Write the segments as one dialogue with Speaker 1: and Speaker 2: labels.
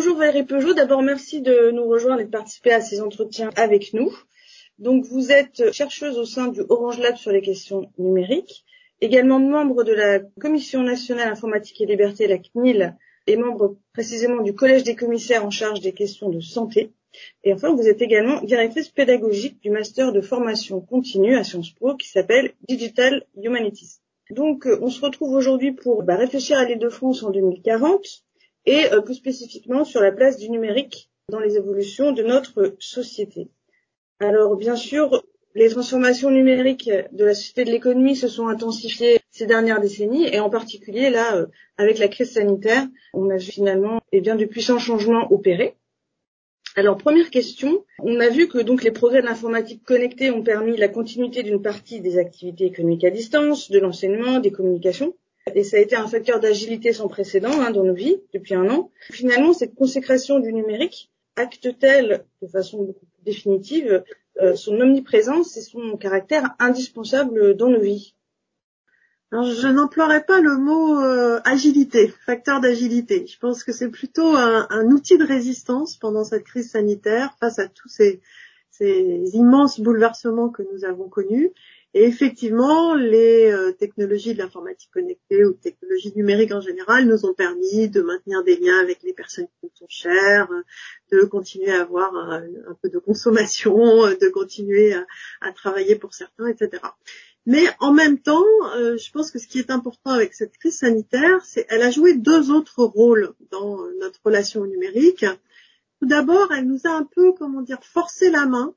Speaker 1: bonjour Valérie Peugeot. D'abord, merci de nous rejoindre et de participer à ces entretiens avec nous. Donc, vous êtes chercheuse au sein du Orange Lab sur les questions numériques, également membre de la Commission nationale informatique et liberté, la CNIL, et membre précisément du Collège des commissaires en charge des questions de santé. Et enfin, vous êtes également directrice pédagogique du master de formation continue à Sciences Po qui s'appelle Digital Humanities. Donc, euh, on se retrouve aujourd'hui pour bah, réfléchir à l'île de France en 2040 et euh, plus spécifiquement sur la place du numérique dans les évolutions de notre société. Alors, bien sûr, les transformations numériques de la société de l'économie se sont intensifiées ces dernières décennies et en particulier là, euh, avec la crise sanitaire, on a finalement eh bien, de puissants changements opérés. Alors première question, on a vu que donc les progrès de l'informatique connectée ont permis la continuité d'une partie des activités économiques à distance, de l'enseignement, des communications. Et ça a été un facteur d'agilité sans précédent hein, dans nos vies depuis un an. Finalement, cette consécration du numérique acte-t-elle de façon définitive euh, son omniprésence et son caractère indispensable dans nos vies
Speaker 2: je n'emploierais pas le mot euh, agilité, facteur d'agilité. Je pense que c'est plutôt un, outil de résistance pendant cette crise sanitaire face à tous ces, immenses bouleversements que nous avons connus. Et effectivement, les euh, technologies de l'informatique connectée ou technologies numériques en général nous ont permis de maintenir des liens avec les personnes qui nous sont chères, de continuer à avoir un, peu de consommation, de continuer à travailler pour certains, etc. Mais en même temps, euh, je pense que ce qui est important avec cette crise sanitaire, c'est qu'elle a joué deux autres rôles dans notre relation numérique. Tout d'abord, elle nous a un peu, comment dire, forcé la main,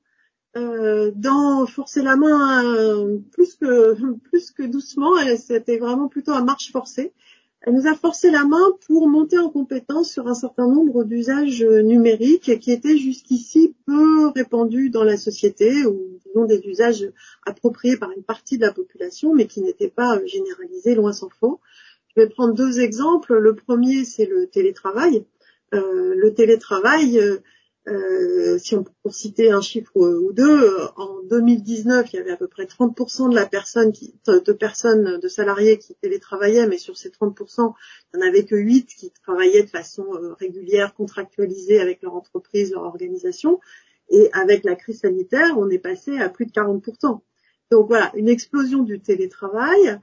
Speaker 2: euh, dans forcer la main euh, plus que plus que doucement. C'était vraiment plutôt à marche forcée. Elle nous a forcé la main pour monter en compétence sur un certain nombre d'usages numériques qui étaient jusqu'ici peu répandus dans la société ou disons des usages appropriés par une partie de la population mais qui n'étaient pas généralisés loin s'en faut. Je vais prendre deux exemples. Le premier, c'est le télétravail. Euh, le télétravail, euh, si on peut citer un chiffre ou, deux, euh, en 2019, il y avait à peu près 30% de la personne qui, de personnes, de salariés qui télétravaillaient, mais sur ces 30%, il n'y en avait que 8 qui travaillaient de façon euh, régulière, contractualisée avec leur entreprise, leur organisation. Et avec la crise sanitaire, on est passé à plus de 40%. Donc voilà, une explosion du télétravail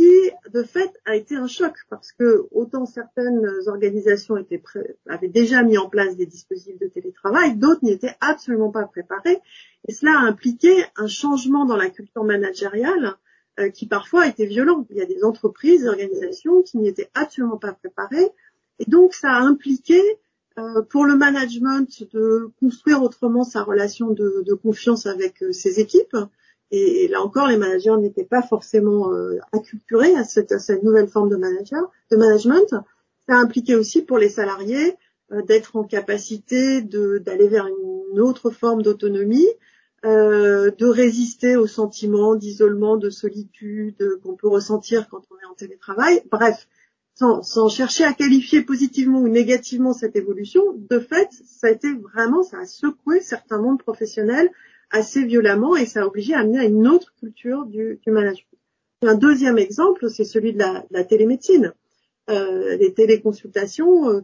Speaker 2: qui de fait a été un choc parce que autant certaines organisations étaient avaient déjà mis en place des dispositifs de télétravail, d'autres n'y étaient absolument pas préparés et cela a impliqué un changement dans la culture managériale euh, qui parfois était violent. Il y a des entreprises, des organisations qui n'y étaient absolument pas préparées. Et donc ça a impliqué euh, pour le management de construire autrement sa relation de, de confiance avec euh, ses équipes, et, là encore, les managers n'étaient pas forcément euh, acculturés à cette, nouvelle forme de, manager, de management. Ça a impliqué aussi pour les salariés euh, d'être en capacité d'aller vers une autre forme d'autonomie, euh, de résister aux sentiments d'isolement, de solitude qu'on peut ressentir quand on est en télétravail. Bref, sans, sans, chercher à qualifier positivement ou négativement cette évolution, de fait, ça a été vraiment, ça a secoué certains mondes professionnels assez violemment et ça a obligé à amener à une autre culture du, du management. Un deuxième exemple, c'est celui de la, de la télémédecine. Euh, les téléconsultations, euh,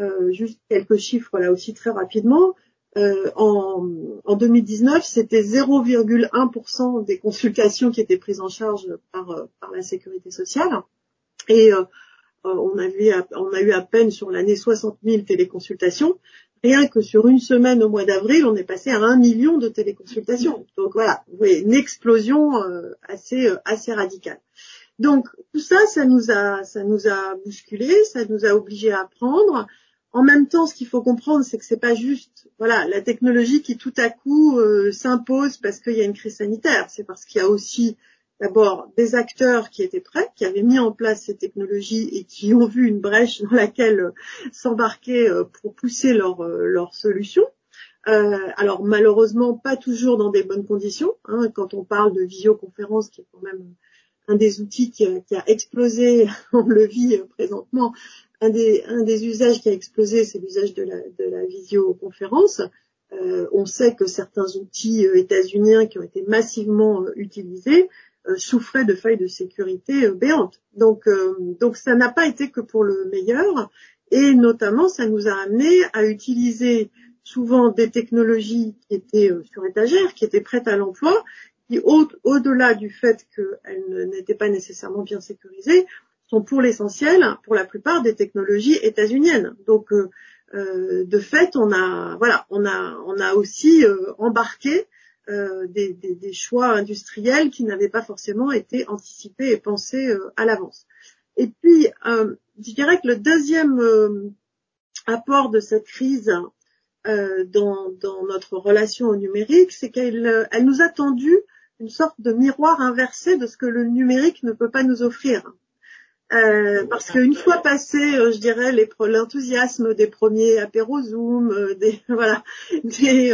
Speaker 2: euh, juste quelques chiffres là aussi très rapidement. Euh, en, en, 2019, c'était 0,1% des consultations qui étaient prises en charge par, euh, par la sécurité sociale. Et euh, on, a on a eu à peine sur l'année 60 000 téléconsultations rien que sur une semaine au mois d'avril, on est passé à un million de téléconsultations. Donc voilà, vous voyez, une explosion euh, assez euh, assez radicale. Donc tout ça, ça nous a ça nous a bousculé, ça nous a obligé à apprendre. En même temps, ce qu'il faut comprendre, c'est que c'est pas juste voilà la technologie qui tout à coup euh, s'impose parce qu'il y a une crise sanitaire. C'est parce qu'il y a aussi d'abord des acteurs qui étaient prêts, qui avaient mis en place ces technologies et qui ont vu une brèche dans laquelle euh, s'embarquer euh, pour pousser leur euh, solutions. Euh, alors malheureusement pas toujours dans des bonnes conditions. Hein, quand on parle de visioconférence, qui est quand même un des outils qui a, explosé, on le vit présentement, un des, un des usages qui a explosé, c'est l'usage de la, de la visioconférence. On sait que certains outils états-uniens qui ont été massivement utilisés souffrait de failles de sécurité euh, béantes. Donc, euh, donc ça n'a pas été que pour le meilleur. Et notamment, ça nous a amené à utiliser souvent des technologies qui étaient euh, sur étagère, qui étaient prêtes à l'emploi, qui au-delà du fait qu'elles n'étaient pas nécessairement bien sécurisées, sont pour l'essentiel, pour la plupart, des technologies états-uniennes. Donc, euh, euh, de fait, on a, voilà, on a, on a aussi embarqué des, des, choix industriels qui n'avaient pas forcément été anticipés et pensés à l'avance. Et puis, je dirais que le deuxième apport de cette crise euh, dans, notre relation au numérique, c'est qu'elle euh, elle nous a tendu une sorte de miroir inversé de ce que le numérique ne peut pas nous offrir. Euh, parce qu'une fois passé, je dirais, l'enthousiasme des premiers apéros Zoom, des voilà, des,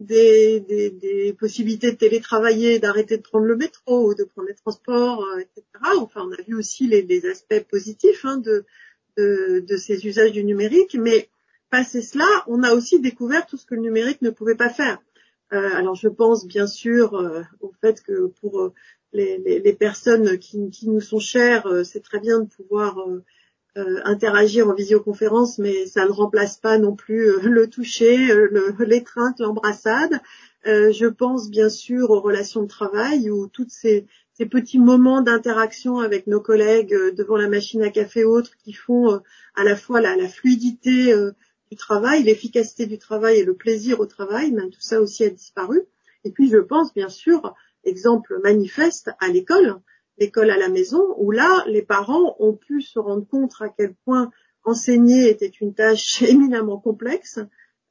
Speaker 2: des, possibilités de télétravailler, d'arrêter de prendre le métro ou de prendre les transports, etc. Enfin, on a vu aussi les, aspects positifs hein, de, de, de, ces usages du numérique, mais passé cela, on a aussi découvert tout ce que le numérique ne pouvait pas faire. Euh, alors je pense bien sûr euh, au fait que pour euh, les, personnes qui, nous sont chères, c'est très bien de pouvoir interagir en visioconférence, mais ça ne remplace pas non plus le toucher, l'étreinte, l'embrassade. je pense bien sûr aux relations de travail où toutes ces, petits moments d'interaction avec nos collègues devant la machine à café et autres qui font à la fois la, fluidité du travail, l'efficacité du travail et le plaisir au travail, tout ça aussi a disparu. Et puis je pense bien sûr, exemple manifeste à l'école, l'école à la maison, où là, les parents ont pu se rendre compte à quel point enseigner était une tâche éminemment complexe.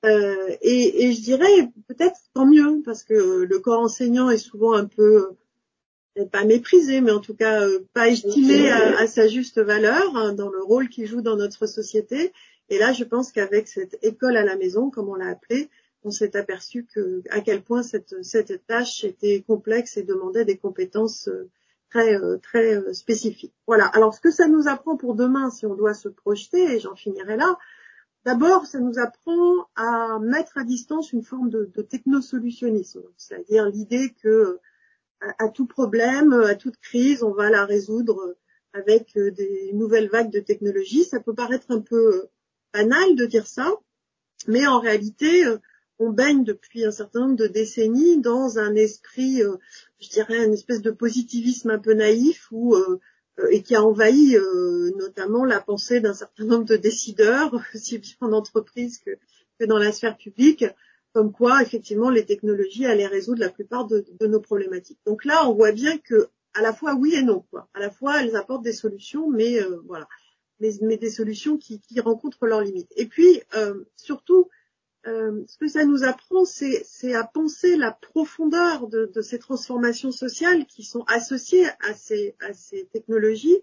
Speaker 2: Euh, et, je dirais peut-être tant mieux, parce que le corps enseignant est souvent un peu pas méprisé, mais en tout cas euh, pas estimé à, sa juste valeur hein, dans le rôle qu'il joue dans notre société. Et là, je pense qu'avec cette école à la maison, comme on l'a appelé, on s'est aperçu que à quel point cette, cette tâche était complexe et demandait des compétences euh, très euh, très euh, spécifiques. Voilà. Alors, ce que ça nous apprend pour demain, si on doit se projeter, et j'en finirai là. D'abord, ça nous apprend à mettre à distance une forme de, de technosolutionnisme, c'est-à-dire l'idée que à, tout problème, à toute crise, on va la résoudre avec des nouvelles vagues de technologie. Ça peut paraître un peu banal de dire ça, mais en réalité, on baigne depuis un certain nombre de décennies dans un esprit, euh, je dirais, une espèce de positivisme un peu naïf ou euh, et qui a envahi notamment la pensée d'un certain nombre de décideurs, aussi bien en entreprise que, dans la sphère publique, comme quoi effectivement les technologies allaient résoudre la plupart de, nos problématiques. Donc là, on voit bien que à la fois oui et non, quoi. À la fois elles apportent des solutions, mais voilà mais, des solutions qui, rencontrent leurs limites. Et puis, euh, surtout, euh, ce que ça nous apprend, c'est à penser la profondeur de, ces transformations sociales qui sont associées à ces, technologies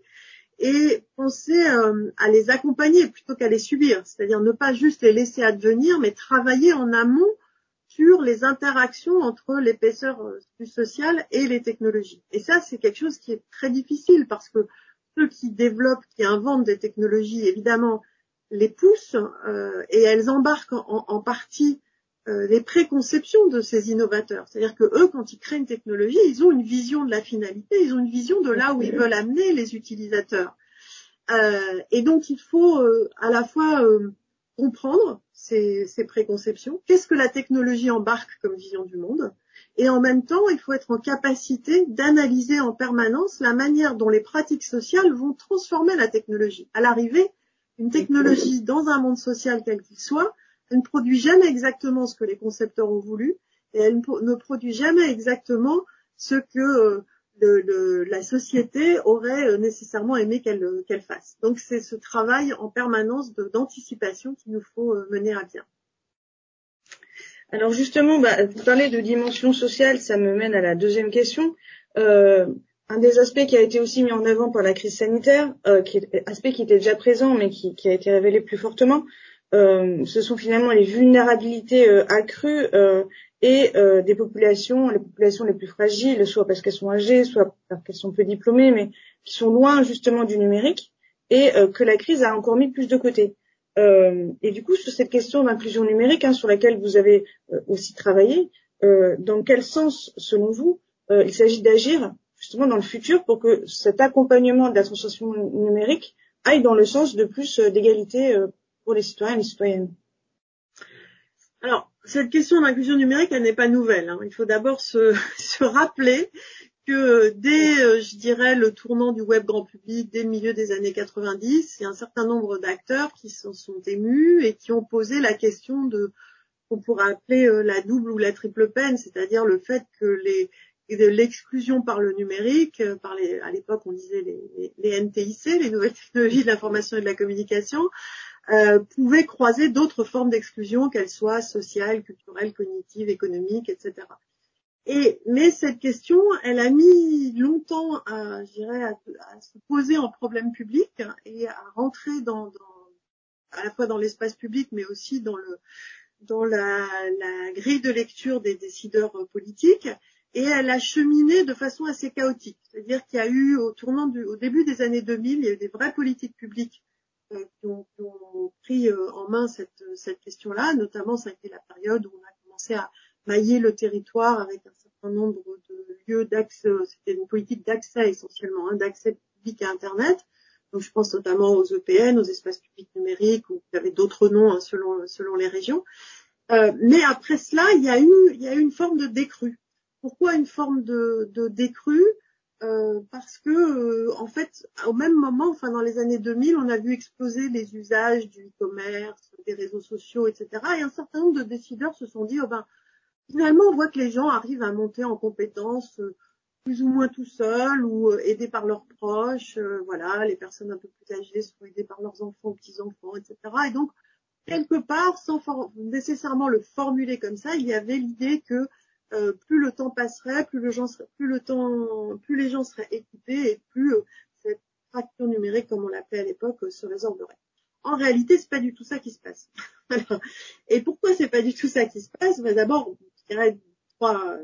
Speaker 2: et penser euh, à les accompagner plutôt qu'à les subir, c'est-à-dire ne pas juste les laisser advenir, mais travailler en amont sur les interactions entre l'épaisseur du social et les technologies. Et ça, c'est quelque chose qui est très difficile parce que ceux qui développent, qui inventent des technologies, évidemment, les poussent euh, et elles embarquent en, partie euh, les préconceptions de ces innovateurs. C'est-à-dire que eux, quand ils créent une technologie, ils ont une vision de la finalité, ils ont une vision de là où ils veulent amener les utilisateurs. Euh, et donc, il faut à la fois comprendre ces, ces préconceptions, qu'est-ce que la technologie embarque comme vision du monde, et en même temps, il faut être en capacité d'analyser en permanence la manière dont les pratiques sociales vont transformer la technologie. À l'arrivée, une technologie dans un monde social quel qu'il soit, elle ne produit jamais exactement ce que les concepteurs ont voulu et elle ne produit jamais exactement ce que euh, la société aurait euh, nécessairement aimé qu'elle fasse. Donc c'est ce travail en permanence d'anticipation qu'il nous faut euh, mener à bien.
Speaker 1: Alors justement, bah, vous parlez de dimension sociale, ça me mène à la deuxième question. Euh, un des aspects qui a été aussi mis en avant par la crise sanitaire, euh, qui est, aspect qui était déjà présent mais qui, a été révélé plus fortement, euh, ce sont finalement les vulnérabilités accrues et des populations, les populations les plus fragiles, soit parce qu'elles sont âgées, soit parce qu'elles sont peu diplômées, mais qui sont loin justement du numérique et que la crise a encore mis plus de côté. Euh, et du coup, sur cette question d'inclusion numérique, hein, sur laquelle vous avez euh, aussi travaillé, euh, dans quel sens, selon vous, il s'agit d'agir justement dans le futur pour que cet accompagnement de la transformation numérique aille dans le sens de plus d'égalité pour les citoyens et les citoyennes.
Speaker 2: Alors, cette question d'inclusion numérique, elle n'est pas nouvelle. Hein. Il faut d'abord se, se, rappeler que dès, euh, je dirais, le tournant du web grand public, dès le milieu des années 90, il y a un certain nombre d'acteurs qui s'en sont émus et qui ont posé la question de qu'on pourrait appeler euh, la double ou la triple peine, c'est-à-dire le fait que les l'exclusion par le numérique, euh, par les, à l'époque on disait les, NTIC, les nouvelles technologies de l'information et de la communication, euh, pouvaient croiser d'autres formes d'exclusion, qu'elles soient sociales, culturelles, cognitives, économiques, etc. Et, mais cette question, elle a mis longtemps à, je dirais, à, se poser en problème public et à rentrer dans, dans à la fois dans l'espace public, mais aussi dans le dans la, la, grille de lecture des décideurs politiques. Et elle a cheminé de façon assez chaotique. C'est-à-dire qu'il y a eu, au tournant du, au début des années 2000, il y a eu des vraies politiques publiques euh, qui, ont, qui, ont, pris euh, en main cette, cette question-là. Notamment, ça a été la période où on a commencé à mailler le territoire avec un certain nombre de lieux d'accès. C'était une politique d'accès essentiellement, hein, d'accès public à Internet. Donc je pense notamment aux EPN, aux espaces publics numériques, ou il y avait d'autres noms hein, selon, selon les régions. Euh, mais après cela, il y a eu, il y a eu une forme de décrue. Pourquoi une forme de, de décrue? Euh, Parce que euh, en fait, au même moment, enfin dans les années 2000, on a vu exploser les usages du e-commerce, des réseaux sociaux, etc. Et un certain nombre de décideurs se sont dit, oh ben finalement, on voit que les gens arrivent à monter en compétences euh, plus ou moins tout seuls ou aidés par leurs proches. Voilà, les personnes un peu plus âgées sont aidées par leurs enfants, petits-enfants, etc. Et donc, quelque part, sans nécessairement le formuler comme ça, il y avait l'idée que plus le temps passerait, plus, le gens plus le temps, plus les gens seraient équipés et plus cette fracture numérique, comme on l'appelait à l'époque, se résorberait. En réalité, c'est pas du tout ça qui se passe. et pourquoi c'est pas du tout ça qui se passe? Ben D'abord, je dirais trois,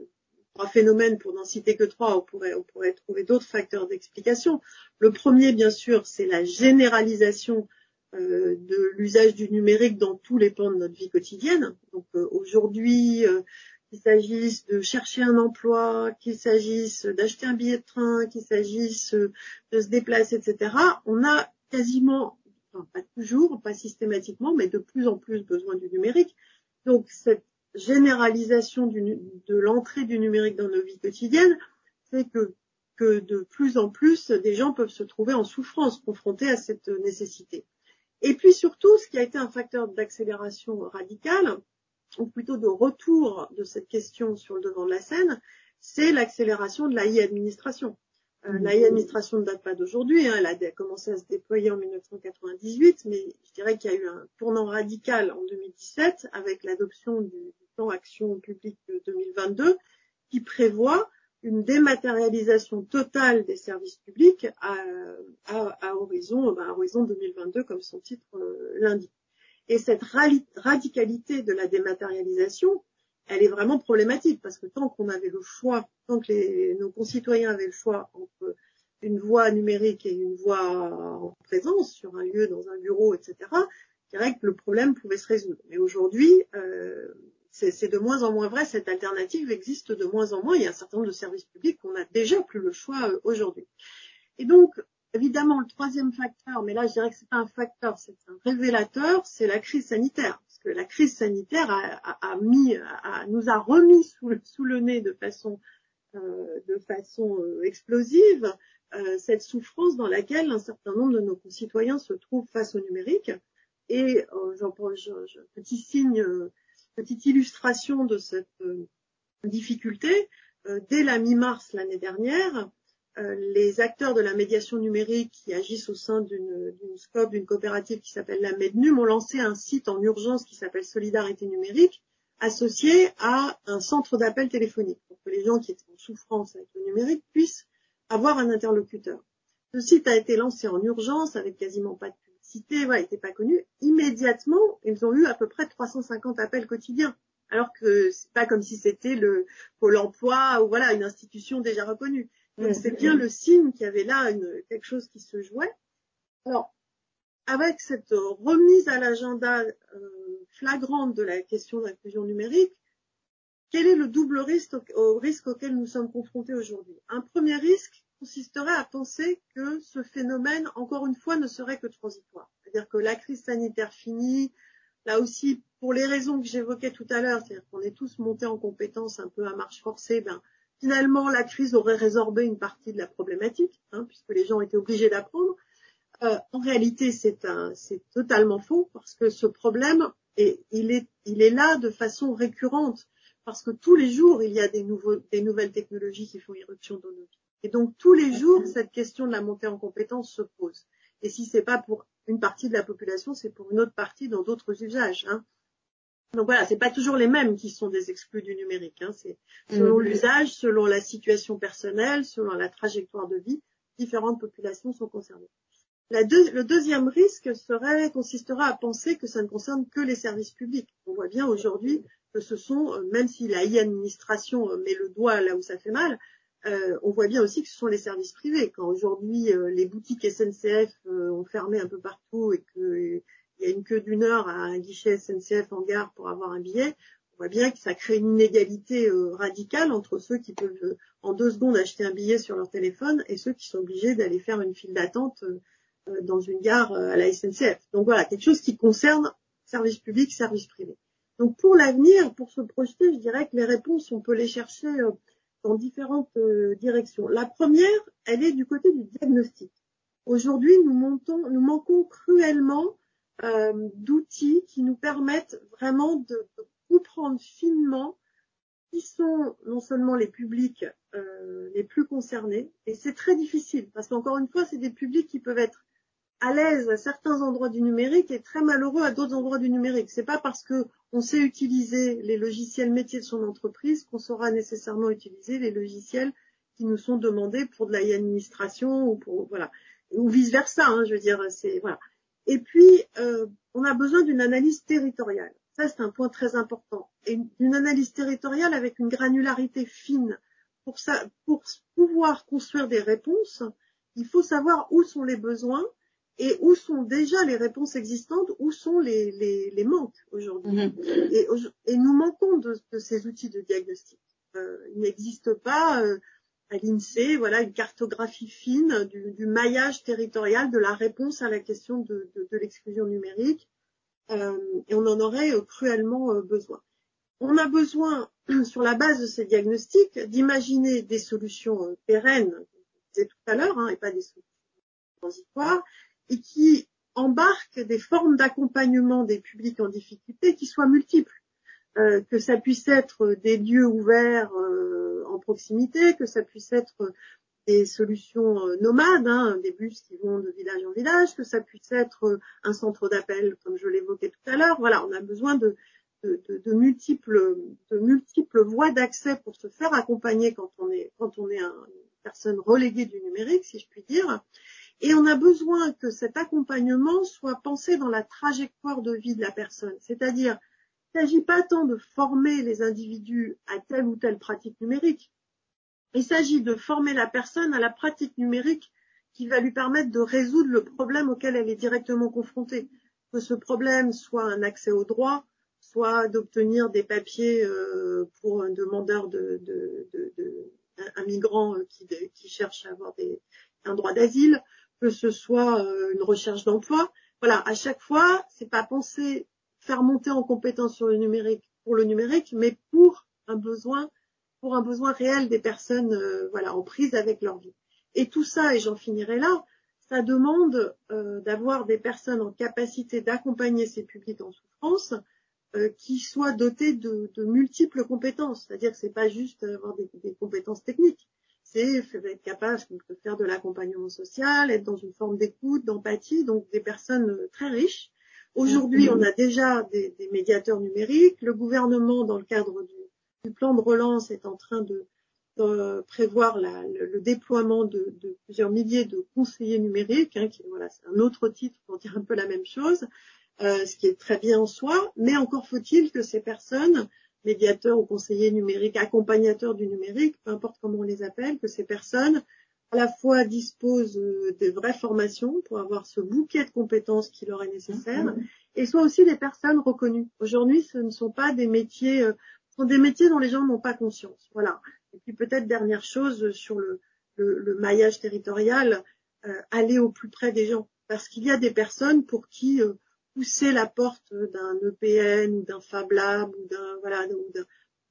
Speaker 2: trois phénomènes, pour n'en citer que trois, on pourrait, on pourrait trouver d'autres facteurs d'explication. Le premier, bien sûr, c'est la généralisation euh, de l'usage du numérique dans tous les pans de notre vie quotidienne. Donc euh, aujourd'hui, euh, qu'il s'agisse de chercher un emploi, qu'il s'agisse d'acheter un billet de train, qu'il s'agisse de se déplacer, etc., on a quasiment, enfin, pas toujours, pas systématiquement, mais de plus en plus besoin du numérique. Donc cette généralisation de l'entrée du numérique dans nos vies quotidiennes fait que, que de plus en plus des gens peuvent se trouver en souffrance confrontés à cette nécessité. Et puis surtout, ce qui a été un facteur d'accélération radicale, ou plutôt de retour de cette question sur le devant de la scène, c'est l'accélération de la e-administration. Euh, la e-administration ne date pas d'aujourd'hui, hein, elle a commencé à se déployer en 1998, mais je dirais qu'il y a eu un tournant radical en 2017 avec l'adoption du, du, plan Action publique 2022 qui prévoit une dématérialisation totale des services publics à, à, à horizon, ben, à horizon 2022 comme son titre euh, l'indique. Et cette radicalité de la dématérialisation, elle est vraiment problématique parce que tant qu'on avait le choix, tant que nos concitoyens avaient le choix entre une voie numérique et une voie en présence sur un lieu, dans un bureau, etc., je dirais que le problème pouvait se résoudre. Mais aujourd'hui, euh, c'est de moins en moins vrai, cette alternative existe de moins en moins. Il y a un certain nombre de services publics qu'on n'a déjà plus le choix euh, aujourd'hui. Et donc, évidemment, le troisième facteur, mais là je dirais que c'est pas un facteur, c'est un révélateur, c'est la crise sanitaire que la crise sanitaire a, a, a mis, a, nous a remis sous le, sous le nez de façon, euh, de façon euh, explosive euh, cette souffrance dans laquelle un certain nombre de nos concitoyens se trouvent face au numérique. Et euh, j'en petit signe, euh, petite illustration de cette euh, difficulté. dès la mi-mars l'année dernière, les acteurs de la médiation numérique qui agissent au sein d'une scope, d'une coopérative qui s'appelle la Mednum ont lancé un site en urgence qui s'appelle Solidarité numérique associé à un centre d'appel téléphonique pour que les gens qui étaient en souffrance avec le numérique puissent avoir un interlocuteur. Ce site a été lancé en urgence avec quasiment pas de publicité, voilà, il n'était pas connu. Immédiatement, ils ont eu à peu près 350 appels quotidiens. Alors que c'est pas comme si c'était le Pôle emploi ou voilà, une institution déjà reconnue. Donc c'est bien le signe qu'il y avait là une, quelque chose qui se jouait. Alors, avec cette remise à l'agenda euh, flagrante de la question de l'inclusion numérique, quel est le double risque au, au risque auquel nous sommes confrontés aujourd'hui? Un premier risque, consisterait à penser que ce phénomène, encore une fois, ne serait que transitoire. C'est-à-dire que la crise sanitaire finie, là aussi, pour les raisons que j'évoquais tout à l'heure, c'est-à-dire qu'on est tous montés en compétence un peu à marche forcée, ben, finalement, la crise aurait résorbé une partie de la problématique, hein, puisque les gens étaient obligés d'apprendre. Euh, en réalité, c'est totalement faux, parce que ce problème, il est, il est là de façon récurrente, parce que tous les jours, il y a des, nouveaux, des nouvelles technologies qui font irruption dans nos vies. Et donc, tous les jours, cette question de la montée en compétence se pose. Et si c'est pas pour une partie de la population, c'est pour une autre partie dans d'autres usages. Hein. Donc voilà, c'est pas toujours les mêmes qui sont des exclus du numérique. Hein. C'est selon mmh. l'usage, selon la situation personnelle, selon la trajectoire de vie, différentes populations sont concernées le deuxième risque serait, consistera à penser que ça ne concerne que les services publics. On voit bien aujourd'hui que ce sont, euh, même si la e-administration met le doigt là où ça fait mal, euh, on voit bien aussi que ce sont les services privés. Quand aujourd'hui euh, les boutiques SNCF ont fermé un peu partout et qu'il y a une queue d'une heure à un guichet SNCF en gare pour avoir un billet, on voit bien que ça crée une inégalité radicale entre ceux qui peuvent en deux secondes acheter un billet sur leur téléphone et ceux qui sont obligés d'aller faire une file d'attente euh, dans une gare euh, à la SNCF. Donc voilà, quelque chose qui concerne service public, service privé. Donc pour l'avenir, pour se projeter, je dirais que les réponses, on peut les chercher euh, dans différentes directions. La première, elle est du côté du diagnostic. Aujourd'hui, nous, nous manquons cruellement d'outils qui nous permettent vraiment de, comprendre finement qui sont non seulement les publics les plus concernés, et c'est très difficile parce qu'encore une fois, c'est des publics qui peuvent être à l'aise à certains endroits du numérique et très malheureux à d'autres endroits du numérique. C'est pas parce que on sait utiliser les logiciels métiers de son entreprise qu'on saura nécessairement utiliser les logiciels qui nous sont demandés pour de la administration ou pour voilà ou vice versa. Hein, je veux dire, c'est voilà. Et puis euh, on a besoin d'une analyse territoriale. Ça c'est un point très important et d'une analyse territoriale avec une granularité fine. Pour ça, pour pouvoir construire des réponses, il faut savoir où sont les besoins et où sont déjà les réponses existantes, où sont les, les, les manques aujourd'hui. Mhm. et, et, nous manquons de, de, ces outils de diagnostic. Euh, il n'existe pas euh, à l'INSEE voilà, une cartographie fine du, maillage territorial de la réponse à la question de, l'exclusion numérique, euh, et on en aurait euh, cruellement euh, besoin. On a besoin, sur la base de ces diagnostics, d'imaginer des solutions pérennes, je disais tout à l'heure, hein, et pas des solutions transitoires, et qui embarque des formes d'accompagnement des publics en difficulté qui soient multiples. Euh, que ça puisse être des lieux ouverts euh, en proximité, que ça puisse être des solutions euh, nomades, hein, des bus qui vont de village en village, que ça puisse être un centre d'appel comme je l'évoquais tout à l'heure. Voilà, on a besoin de, multiples, voies d'accès pour se faire accompagner quand on est, une personne reléguée du numérique, si je puis dire. Et on a besoin que cet accompagnement soit pensé dans la trajectoire de vie de la personne. C'est-à-dire, il ne s'agit pas tant de former les individus à telle ou telle pratique numérique. Il s'agit de former la personne à la pratique numérique qui va lui permettre de résoudre le problème auquel elle est directement confrontée. Que ce problème soit un accès au droit, soit d'obtenir des papiers euh, pour un demandeur de, un migrant qui, qui, cherche à avoir un droit d'asile, que ce soit euh, une recherche d'emploi. Voilà, à chaque fois, c'est pas penser faire monter en compétence sur le numérique pour le numérique, mais pour un besoin, réel des personnes, euh, voilà, en prise avec leur vie. Et tout ça, et j'en finirai là, ça demande euh, d'avoir des personnes en capacité d'accompagner ces publics en souffrance, euh, qui soient dotés de, multiples compétences. C'est-à-dire que c'est pas juste avoir des, des compétences techniques, c'est être capable de faire de l'accompagnement social, être dans une forme d'écoute, d'empathie, donc des personnes très riches. Aujourd'hui, mm-hmm. on a déjà des, des, médiateurs numériques. Le gouvernement, dans le cadre du, du, plan de relance, est en train de, de prévoir la, le, le, déploiement de, de, plusieurs milliers de conseillers numériques. Hein, qui, voilà, c'est un autre titre pour dire un peu la même chose, euh, ce qui est très bien en soi. Mais encore faut-il que ces personnes médiateurs ou conseillers numériques, accompagnateurs du numérique, peu importe comment on les appelle, que ces personnes à la fois disposent euh, de vraies formations pour avoir ce bouquet de compétences qui leur est nécessaire, mmh. et soient aussi des personnes reconnues. Aujourd'hui, ce ne sont pas des métiers, euh, ce sont des métiers dont les gens n'ont pas conscience. Voilà. Et puis peut-être dernière chose sur le, le, maillage territorial, aller au plus près des gens. Parce qu'il y a des personnes pour qui pousser la porte d'un EPN ou d'un Fab Lab ou d'un voilà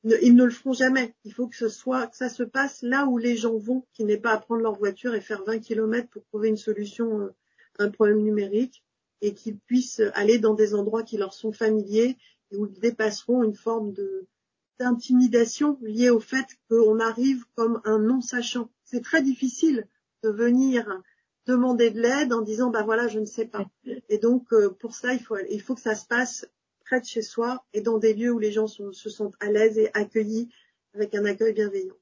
Speaker 2: ils ne le feront jamais. Il faut que ce soit que ça se passe là où les gens vont, qu'ils n'aient pas à prendre leur voiture et faire 20 km pour trouver une solution euh, à un problème numérique et qu'ils puissent aller dans des endroits qui leur sont familiers et où ils dépasseront une forme de d'intimidation liée au fait qu'on arrive comme un non sachant. C'est très difficile de venir demander de l'aide en disant bah voilà je ne sais pas. Et donc euh, pour ça il faut il faut que ça se passe près de chez soi et dans des lieux où les gens se sentent à l'aise et accueillis avec un accueil bienveillant.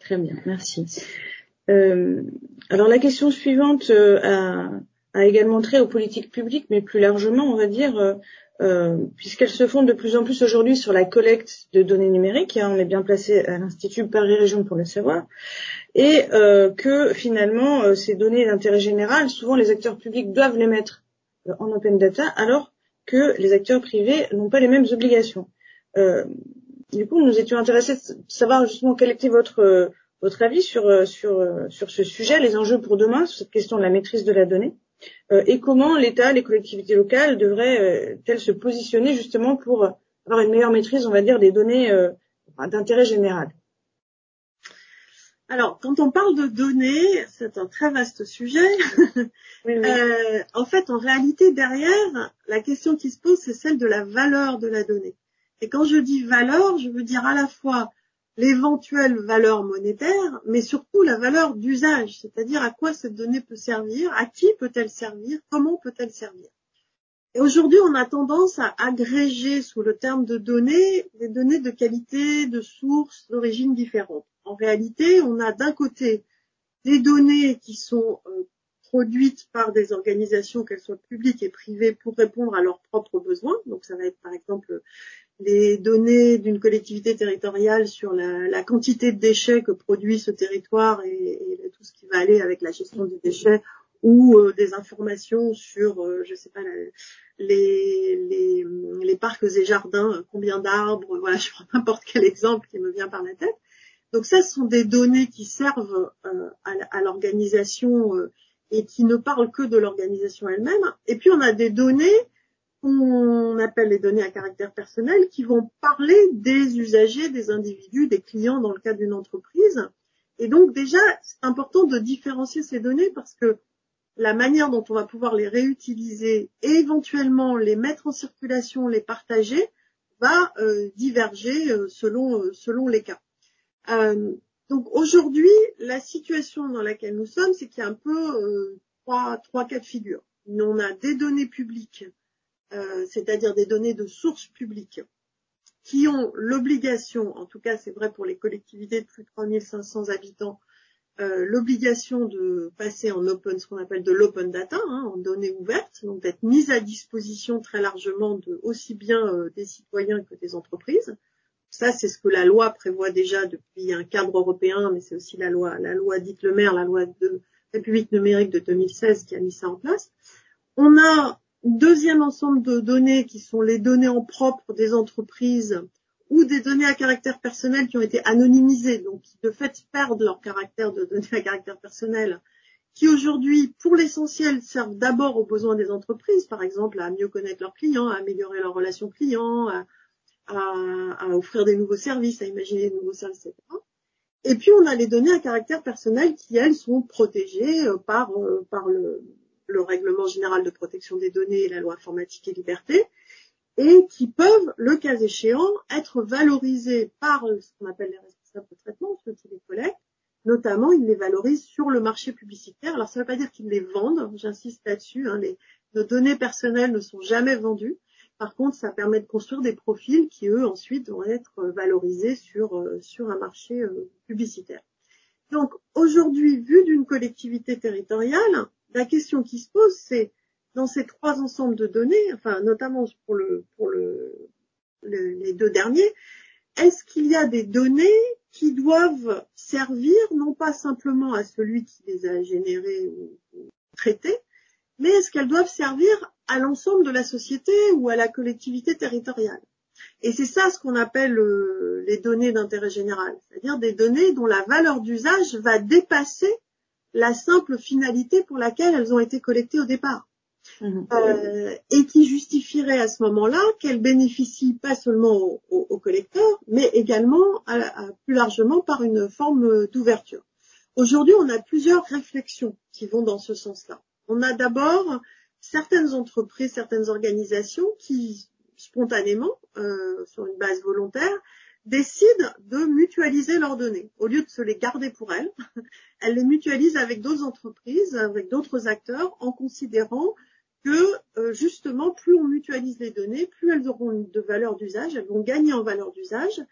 Speaker 1: Très bien, merci. Euh, alors la question suivante euh, a, a, également trait aux politiques publiques, mais plus largement, on va dire, euh, puisqu'elles se font de plus en plus aujourd'hui sur la collecte de données numériques, hein, on est bien placé à l'Institut Paris Région pour le savoir, et euh, que finalement euh, ces données d'intérêt général, souvent les acteurs publics doivent les mettre en open data, alors que les acteurs privés n'ont pas les mêmes obligations. du coup, nous étions intéressés de savoir justement quel était votre votre avis sur sur sur ce sujet, les enjeux pour demain, sur cette question de la maîtrise de la donnée. Euh, et comment l'État, les collectivités locales devraient-elles euh, se positionner justement pour avoir une meilleure maîtrise, on va dire, des données euh, d'intérêt général
Speaker 2: alors, quand on parle de données, c'est un très vaste sujet. en fait, en réalité, derrière, la question qui se pose, c'est celle de la valeur de la donnée. Et quand je dis valeur, je veux dire à la fois l'éventuelle valeur monétaire, mais surtout la valeur d'usage, c'est-à-dire à quoi cette donnée peut servir, à qui peut-elle servir, comment peut-elle servir. Et aujourd'hui, on a tendance à agréger sous le terme de données des données de qualité, de sources, d'origine différentes. En réalité, on a d'un côté des données qui sont euh, produites par des organisations, qu'elles soient publiques et privées, pour répondre à leurs propres besoins. Donc ça va être par exemple les données d'une collectivité territoriale sur la, quantité de déchets que produit ce territoire et, tout ce qui va aller avec la gestion des déchets ou euh, des informations sur, euh, je sais pas, les, les, les, parcs et jardins, combien d'arbres, voilà, je prends n'importe quel exemple qui me vient par la tête. Donc ça, ce sont des données qui servent euh, à, l'organisation et qui ne parlent que de l'organisation elle-même. Et puis on a des données qu'on appelle les données à caractère personnel qui vont parler des usagers, des individus, des clients dans le cas d'une entreprise. Et donc déjà, c'est important de différencier ces données parce que la manière dont on va pouvoir les réutiliser et éventuellement les mettre en circulation, les partager, va euh, diverger euh, selon, euh, selon les cas. Donc aujourd'hui, la situation dans laquelle nous sommes, c'est qu'il y a un peu trois, trois cas de figure. On a des données publiques euh, c'est-à-dire des données de sources publiques, qui ont l'obligation, en tout cas c'est vrai pour les collectivités de plus de 3500 habitants, euh, l'obligation de passer en open, ce qu'on appelle de l'open data, hein, en données ouvertes, donc d'être mise à disposition très largement de aussi bien euh, des citoyens que des entreprises. Ça, c'est ce que la loi prévoit déjà depuis un cadre européen, mais c'est aussi la loi, la loi dite le maire, la loi de République numérique de 2016 qui a mis ça en place. On a Deuxième ensemble de données qui sont les données en propre des entreprises ou des données à caractère personnel qui ont été anonymisées, donc qui de fait perdent leur caractère de données à caractère personnel, qui aujourd'hui, pour l'essentiel, servent d'abord aux besoins des entreprises, par exemple à mieux connaître leurs clients, à améliorer leurs relations clients, à, offrir des nouveaux services, à imaginer de nouveaux services, etc. Et puis on a les données à caractère personnel qui, elles, sont protégées euh, par, euh, par le, le règlement général de protection des données et la loi informatique et liberté, et qui peuvent, le cas échéant, être valorisés par ce qu'on appelle les responsables de traitement, ceux qui les collectent. Notamment, ils les valorisent sur le marché publicitaire. Alors, ça ne veut pas dire qu'ils les vendent, j'insiste là-dessus. Hein, nos données personnelles ne sont jamais vendues. Par contre, ça permet de construire des profils qui, eux, ensuite, vont être valorisés sur, euh, sur un marché euh, publicitaire. Donc, aujourd'hui, vu d'une collectivité territoriale, la question qui se pose, c'est dans ces trois ensembles de données, enfin notamment pour le pour le, les deux derniers, est-ce qu'il y a des données qui doivent servir non pas simplement à celui qui les a générées ou, traitées, mais est-ce qu'elles doivent servir à l'ensemble de la société ou à la collectivité territoriale? Et c'est ça ce qu'on appelle euh, les données d'intérêt général. c'est-à-dire des données dont la valeur d'usage va dépasser la simple finalité pour laquelle elles ont été collectées au départ. Mmh. Euh, et qui justifierait à ce moment-là qu'elles bénéficient pas seulement aux, collecteurs, mais également plus largement par une forme d'ouverture. Aujourd'hui, on a plusieurs réflexions qui vont dans ce sens-là. On a d'abord certaines entreprises, certaines organisations qui spontanément, euh, sur une base volontaire, décident de mutualiser leurs données. Au lieu de se les garder pour elles, elles les mutualisent avec d'autres entreprises, avec d'autres acteurs, en considérant que euh, justement, plus on mutualise les données, plus elles auront de valeur d'usage, elles vont gagner en valeur d'usage,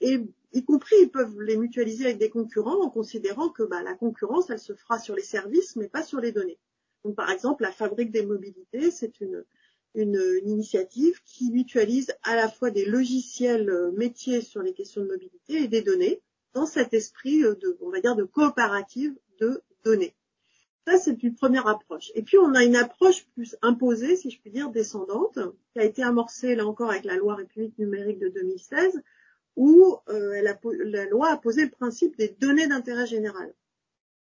Speaker 2: et y compris ils peuvent les mutualiser avec des concurrents en considérant que bah, la concurrence, elle se fera sur les services, mais pas sur les données. Donc, par exemple, la fabrique des mobilités, c'est une, une, initiative qui mutualise à la fois des logiciels euh, métiers sur les questions de mobilité et des données dans cet esprit euh, de, on va dire, de coopérative de données. Ça, c'est une première approche. Et puis, on a une approche plus imposée, si je puis dire, descendante, qui a été amorcée, là encore, avec la loi République numérique de 2016, où euh, la loi a posé le principe des données d'intérêt général.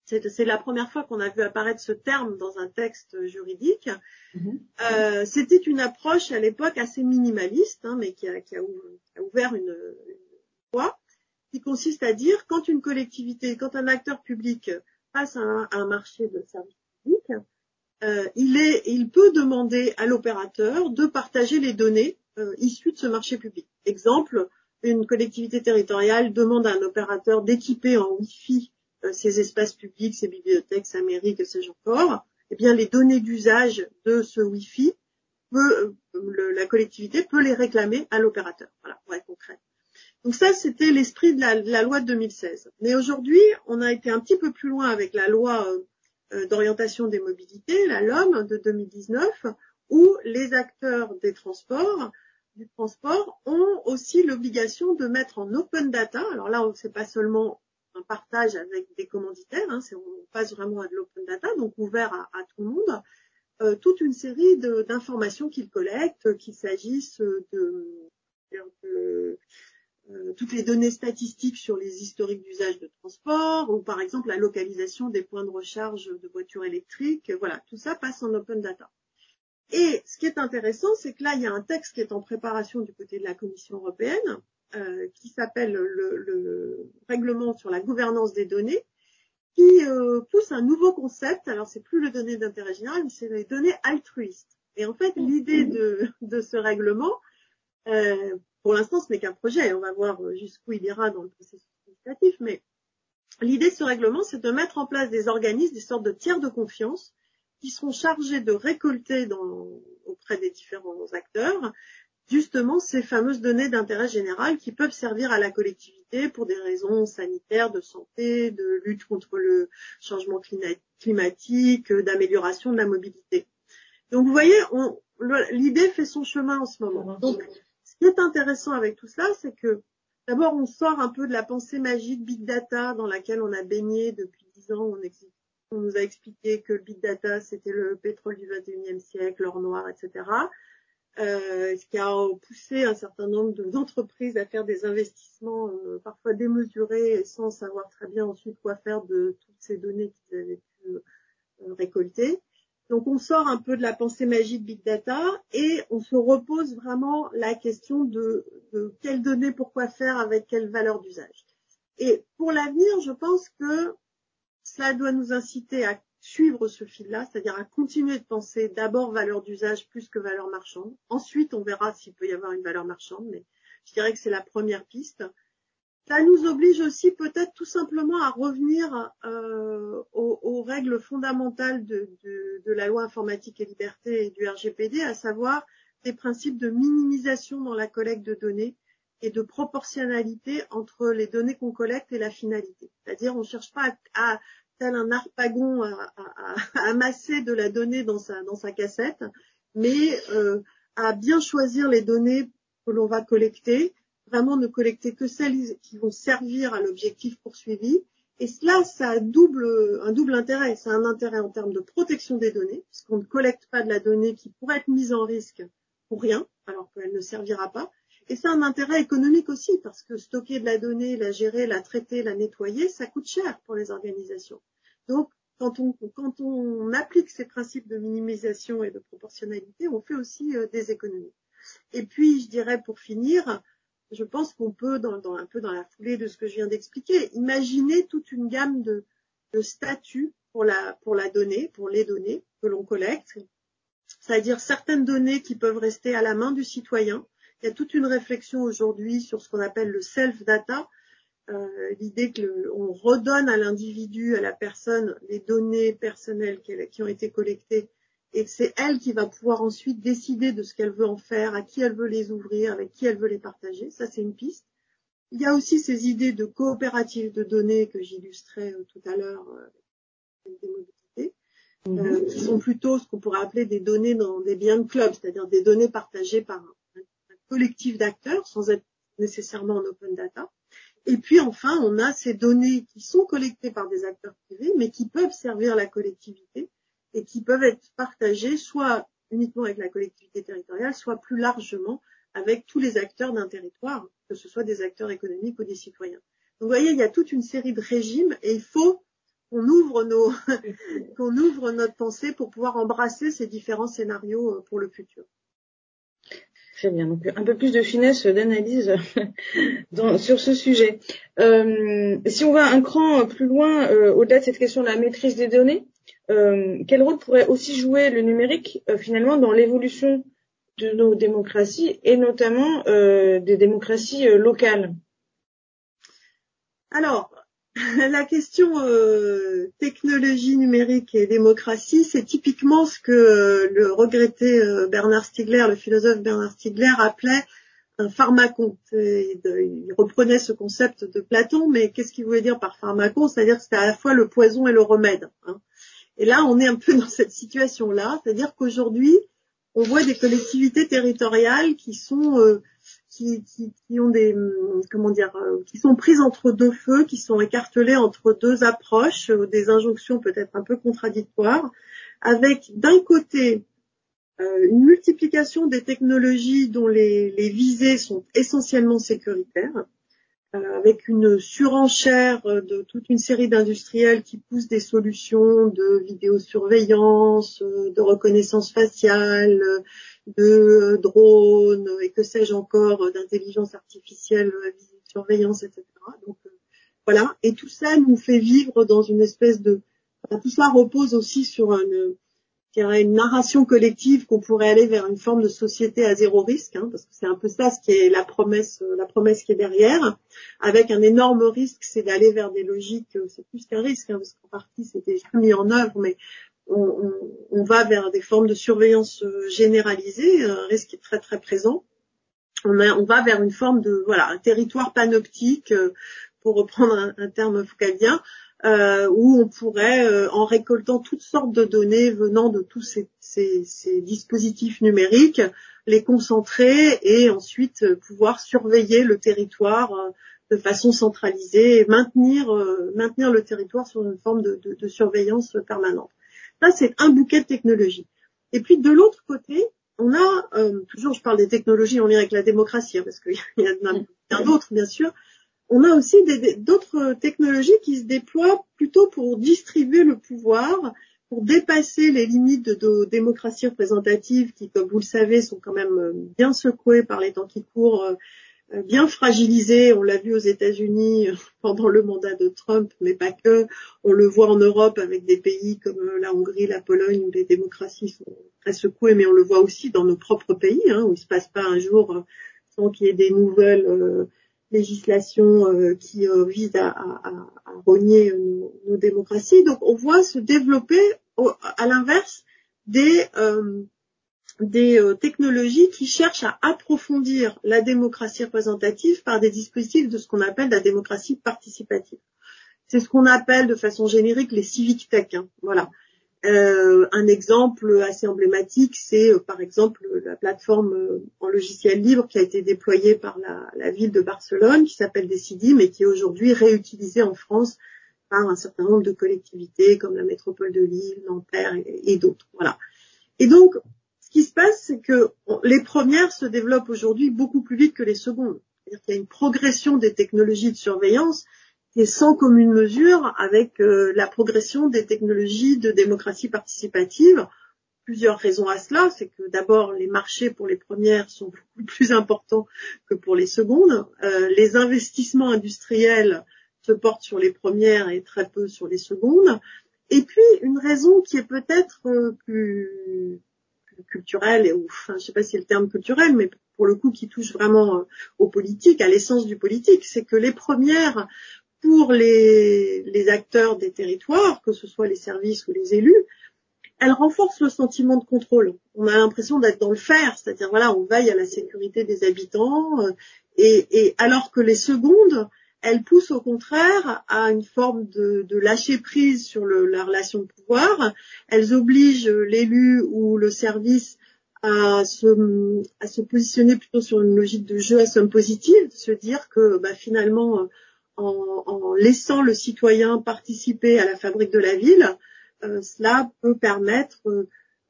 Speaker 2: C'est la première fois qu'on a vu apparaître ce terme dans un texte juridique. Mm-hmm. euh, C'était une approche à l'époque assez minimaliste, hein, mais qui a, qui a, ouvert une, une voie, qui consiste à dire quand une collectivité, quand un acteur public face à un, marché de services publics, euh, il, est, il peut demander à l'opérateur de partager les données euh, issues de ce marché public. Exemple, une collectivité territoriale demande à un opérateur d'équiper en Wi-Fi euh, ses espaces publics, ses bibliothèques, sa mairie, que sais-je encore. Eh bien, les données d'usage de ce Wi-Fi, peut, le, la collectivité peut les réclamer à l'opérateur. Voilà, pour être concret. Donc ça, c'était l'esprit de la, loi de 2016. Mais aujourd'hui, on a été un petit peu plus loin avec la loi euh, euh, d'orientation des mobilités, la LOM de 2019, où les acteurs des transports, du transport, ont aussi l'obligation de mettre en open data. Alors là, c'est pas seulement partage avec des commanditaires, hein, on passe vraiment à de l'open data, donc ouvert à, tout le monde, euh, toute une série d'informations qu'ils collectent, qu'il s'agisse de, de euh, toutes les données statistiques sur les historiques d'usage de transport, ou par exemple la localisation des points de recharge de voitures électriques. Voilà, tout ça passe en open data. Et ce qui est intéressant, c'est que là, il y a un texte qui est en préparation du côté de la Commission européenne, euh, qui s'appelle le, le, règlement sur la gouvernance des données, qui euh, pousse un nouveau concept. Alors, c'est plus le données d'intérêt général, mais c'est les données altruistes. Et en fait, l'idée de, de, ce règlement, euh, pour l'instant, ce n'est qu'un projet. On va voir jusqu'où il ira dans le processus législatif. Mais l'idée de ce règlement, c'est de mettre en place des organismes, des sortes de tiers de confiance, qui seront chargés de récolter dans, auprès des différents acteurs justement ces fameuses données d'intérêt général qui peuvent servir à la collectivité pour des raisons sanitaires, de santé, de lutte contre le changement climatique, d'amélioration de la mobilité. Donc vous voyez, l'idée fait son chemin en ce moment. Donc ce qui est intéressant avec tout cela, c'est que d'abord, on sort un peu de la pensée magique big data dans laquelle on a baigné depuis dix ans. On, on, nous a expliqué que le big data, c'était le pétrole du 21e siècle, l'or noir, etc. Euh, ce qui a poussé un certain nombre d'entreprises à faire des investissements euh, parfois démesurés sans savoir très bien ensuite quoi faire de toutes ces données qu'ils avaient pu euh, récolter. Donc on sort un peu de la pensée magique big data et on se repose vraiment la question de, de quelles données, pourquoi faire, avec quelle valeur d'usage. Et pour l'avenir, je pense que cela doit nous inciter à suivre ce fil-là, c'est-à-dire à continuer de penser d'abord valeur d'usage plus que valeur marchande. Ensuite, on verra s'il peut y avoir une valeur marchande, mais je dirais que c'est la première piste. Ça nous oblige aussi peut-être tout simplement à revenir euh, aux, règles fondamentales de, de, la loi informatique et liberté et du RGPD, à savoir des principes de minimisation dans la collecte de données et de proportionnalité entre les données qu'on collecte et la finalité. C'est-à-dire on ne cherche pas à, à tel un harpagon à, à, amasser de la donnée dans sa, dans sa cassette, mais euh, à bien choisir les données que l'on va collecter vraiment ne collecter que celles qui vont servir à l'objectif poursuivi. Et cela, ça a double, un double intérêt. C'est un intérêt en termes de protection des données, puisqu'on ne collecte pas de la donnée qui pourrait être mise en risque pour rien, alors qu'elle ne servira pas. Et c'est un intérêt économique aussi, parce que stocker de la donnée, la gérer, la traiter, la nettoyer, ça coûte cher pour les organisations. Donc, quand on, applique ces principes de minimisation et de proportionnalité, on fait aussi euh, des économies. Et puis, je dirais pour finir, je pense qu'on peut, dans, dans, un peu dans la foulée de ce que je viens d'expliquer, imaginer toute une gamme de, de statuts pour la, pour la donnée, pour les données que l'on collecte, c'est-à-dire certaines données qui peuvent rester à la main du citoyen. Il y a toute une réflexion aujourd'hui sur ce qu'on appelle le self-data, euh, l'idée qu'on redonne à l'individu, à la personne, les données personnelles qui ont été collectées et c'est elle qui va pouvoir ensuite décider de ce qu'elle veut en faire, à qui elle veut les ouvrir, avec qui elle veut les partager. Ça, c'est une piste. Il y a aussi ces idées de coopératives de données que j'illustrais euh, tout à l'heure euh, des mobilités, mhm. euh, qui sont plutôt ce qu'on pourrait appeler des données dans des biens de club, c'est-à-dire des données partagées par un collectif d'acteurs sans être nécessairement en open data. Et puis enfin, on a ces données qui sont collectées par des acteurs privés, mais qui peuvent servir la collectivité et qui peuvent être partagés soit uniquement avec la collectivité territoriale, soit plus largement avec tous les acteurs d'un territoire, que ce soit des acteurs économiques ou des citoyens. Donc vous voyez, il y a toute une série de régimes et il faut qu'on ouvre nos, qu'on ouvre notre pensée pour pouvoir embrasser ces différents scénarios euh, pour le futur.
Speaker 1: Très bien. Donc un peu plus de finesse d'analyse sur ce sujet. Euh, si on va un cran plus loin, euh, au-delà de cette question de la maîtrise des données, euh, quel rôle pourrait aussi jouer le numérique euh, finalement dans l'évolution de nos démocraties et notamment euh, des démocraties locales?
Speaker 2: Alors, la question technologie numérique et démocratie, c'est typiquement ce que le regretté Bernard Stiegler, le philosophe Bernard Stiegler, appelait un pharmacon. Il reprenait ce concept de Platon, mais qu'est-ce qu'il voulait dire par pharmacon? C'est-à-dire que c'était à la fois le poison et le remède. Hein. Et là, on est un peu dans cette situation-là, c'est-à-dire qu'aujourd'hui, on voit des collectivités territoriales qui sont euh, qui, ont des hum, comment dire euh, qui sont prises entre deux feux, qui sont écartelées entre deux approches, euh, des injonctions peut-être un peu contradictoires, avec d'un côté une multiplication des technologies dont les, les visées sont essentiellement sécuritaires, euh, avec une surenchère de toute une série d'industriels qui poussent des solutions de vidéosurveillance, euh, de reconnaissance faciale, de drones et que sais-je encore, d'intelligence artificielle, surveillance, etc. Donc euh, voilà, et tout ça nous fait vivre dans une espèce de, tout cela repose aussi sur un, une narration collective qu'on pourrait aller vers une forme de société à zéro risque, hein, parce que c'est un peu ça ce qui est la promesse, la promesse qui est derrière, avec un énorme risque, c'est d'aller vers des logiques, euh, c'est plus qu'un risque, hein, parce qu'en partie c'était déjà mis en œuvre, mais on, on, va vers des formes de surveillance euh, généralisée, un risque qui est très très présent. On, on va vers une forme de voilà un territoire panoptique, euh, pour reprendre un, un terme foucaldien, euh, où on pourrait, euh, en récoltant toutes sortes de données venant de tous ces, ces, ces dispositifs numériques, les concentrer et ensuite euh, pouvoir surveiller le territoire euh, de façon centralisée et maintenir, maintenir le territoire sur une forme de, de, de surveillance permanente. Ça, c'est un bouquet de technologies. Et puis de l'autre côté, on a, toujours je parle des technologies en lien avec la démocratie, hein, parce qu'il y en a d'autres bien sûr, on a aussi d'autres technologies qui se déploient plutôt pour distribuer le pouvoir, pour dépasser les limites de, de démocratie représentative qui, comme vous le savez, sont quand même euh, bien secouées par les temps qui courent, euh, euh, bien fragilisées. On l'a vu aux États-Unis pendant le mandat de Trump, mais pas que. On le voit en Europe avec des pays comme la Hongrie, la Pologne, où les démocraties sont très secouées, mais on le voit aussi dans nos propres pays, hein, où il se passe pas un jour sans qu'il y ait des nouvelles législation euh, qui euh, vise à, à, rogner nos, démocraties. Donc on voit se développer à l'inverse des, euh, technologies qui cherchent à approfondir la démocratie représentative par des dispositifs de ce qu'on appelle la démocratie participative. C'est ce qu'on appelle de façon générique les civic tech. Hein, voilà. Euh, un exemple assez emblématique, c'est euh, par exemple la plateforme euh, en logiciel libre qui a été déployée par la, ville de Barcelone, qui s'appelle Decidim et qui est aujourd'hui réutilisée en France par un certain nombre de collectivités comme la métropole de Lille, Nanterre et, d'autres. Voilà. Et donc, ce qui se passe, c'est que les premières se développent aujourd'hui beaucoup plus vite que les secondes. C'est-à-dire y a une progression des technologies de surveillance est sans commune mesure avec euh, la progression des technologies de démocratie participative. Plusieurs raisons à cela, c'est que d'abord les marchés pour les premières sont beaucoup plus importants que pour les secondes. Euh, les investissements industriels se portent sur les premières et très peu sur les secondes. Et puis une raison qui est peut-être euh, plus, culturelle, et, enfin je sais pas si c'est le terme culturel, mais pour le coup qui touche vraiment euh, au politique, à l'essence du politique, c'est que les premières pour les, les, acteurs des territoires, que ce soit les services ou les élus, elles renforcent le sentiment de contrôle. On a l'impression d'être dans le faire, c'est-à-dire voilà, on veille à la sécurité des habitants, euh, et, et alors que les secondes, elle pousse au contraire à une forme de, de lâcher prise sur le, la relation de pouvoir. Elles obligent l'élu ou le service à se, à se positionner plutôt sur une logique de jeu à somme positive, de se dire que bah, finalement, en, en, laissant le citoyen participer à la fabrique de la ville, euh, cela peut permettre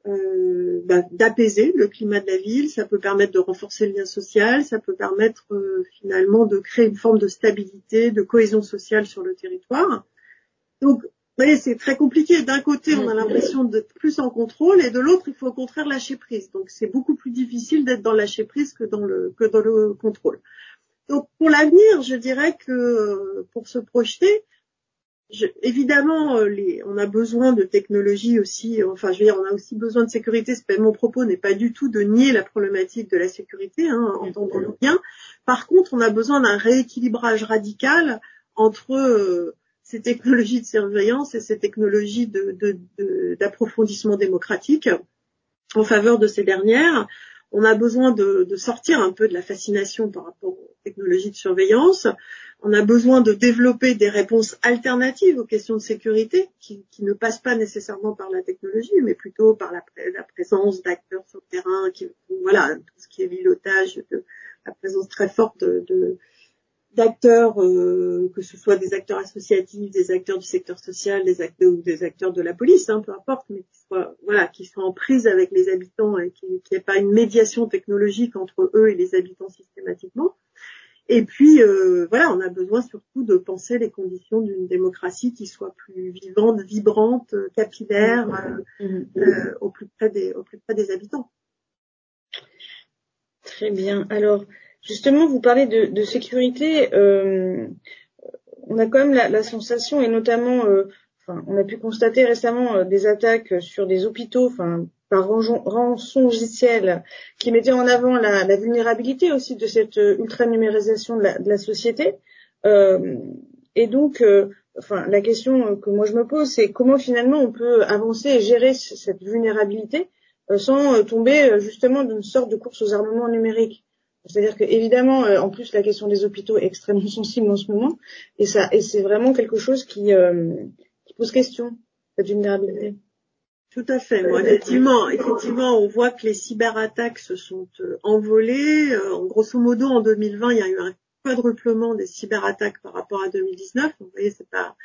Speaker 2: euh, bah, d'apaiser le climat de la ville, ça peut permettre de renforcer le lien social, ça peut permettre euh, finalement de créer une forme de stabilité, de cohésion sociale sur le territoire. Donc, vous voyez, c'est très compliqué. D'un côté, on a l'impression d'être plus en contrôle, et de l'autre, il faut au contraire lâcher prise. Donc, c'est beaucoup plus difficile d'être dans le lâcher prise que dans le que dans le contrôle. Donc, pour l'avenir, je dirais que pour se projeter, évidemment, euh, on a besoin de technologie aussi. Enfin, je veux dire, on a aussi besoin de sécurité. Mon propos n'est pas du tout de nier la problématique de la sécurité, hein, entendons-nous bien. Par contre, on a besoin d'un rééquilibrage radical entre euh, ces technologies de surveillance et ces technologies d'approfondissement de, démocratique en faveur de ces dernières. On a besoin de, sortir un peu de la fascination par rapport aux technologies de surveillance. On a besoin de développer des réponses alternatives aux questions de sécurité qui, ne passent pas nécessairement par la technologie, mais plutôt par la, présence d'acteurs sur le terrain, voilà, tout ce qui est pilotage, la présence très forte de, d'acteurs, euh, que ce soit des acteurs associatifs, des acteurs du secteur social, des acteurs ou des acteurs de la police, hein, peu importe, mais qui soient, voilà, qui soient en prise avec les habitants et qu'il n'y ait pas une médiation technologique entre eux et les habitants systématiquement. Et puis, euh, voilà, on a besoin surtout de penser les conditions d'une démocratie qui soit plus vivante, vibrante, capillaire, euh, mm-hmm. euh, au, plus près des, au plus près des habitants.
Speaker 1: Très bien. Alors, justement, vous parlez de, sécurité. on a quand même la, sensation, et notamment, enfin, on a pu constater récemment des attaques sur des hôpitaux, enfin, par rançongiciel qui mettait en avant la, vulnérabilité aussi de cette euh, ultra-numérisation de la, société. Euh, et donc, euh, enfin, la question que moi je me pose, c'est comment finalement on peut avancer et gérer cette vulnérabilité euh, sans euh, tomber justement d'une sorte de course aux armements numériques. C'est-à-dire que évidemment, en plus, la question des hôpitaux est extrêmement sensible en ce moment, et ça, et c'est vraiment quelque chose qui, qui pose question cette vulnérabilité.
Speaker 2: Tout à fait. effectivement, effectivement, on voit que les cyberattaques se sont euh, envolées. Euh, en grosso modo, en 2020, il y a eu un quadruplement des cyberattaques par rapport à 2019. Vous voyez, c'est pas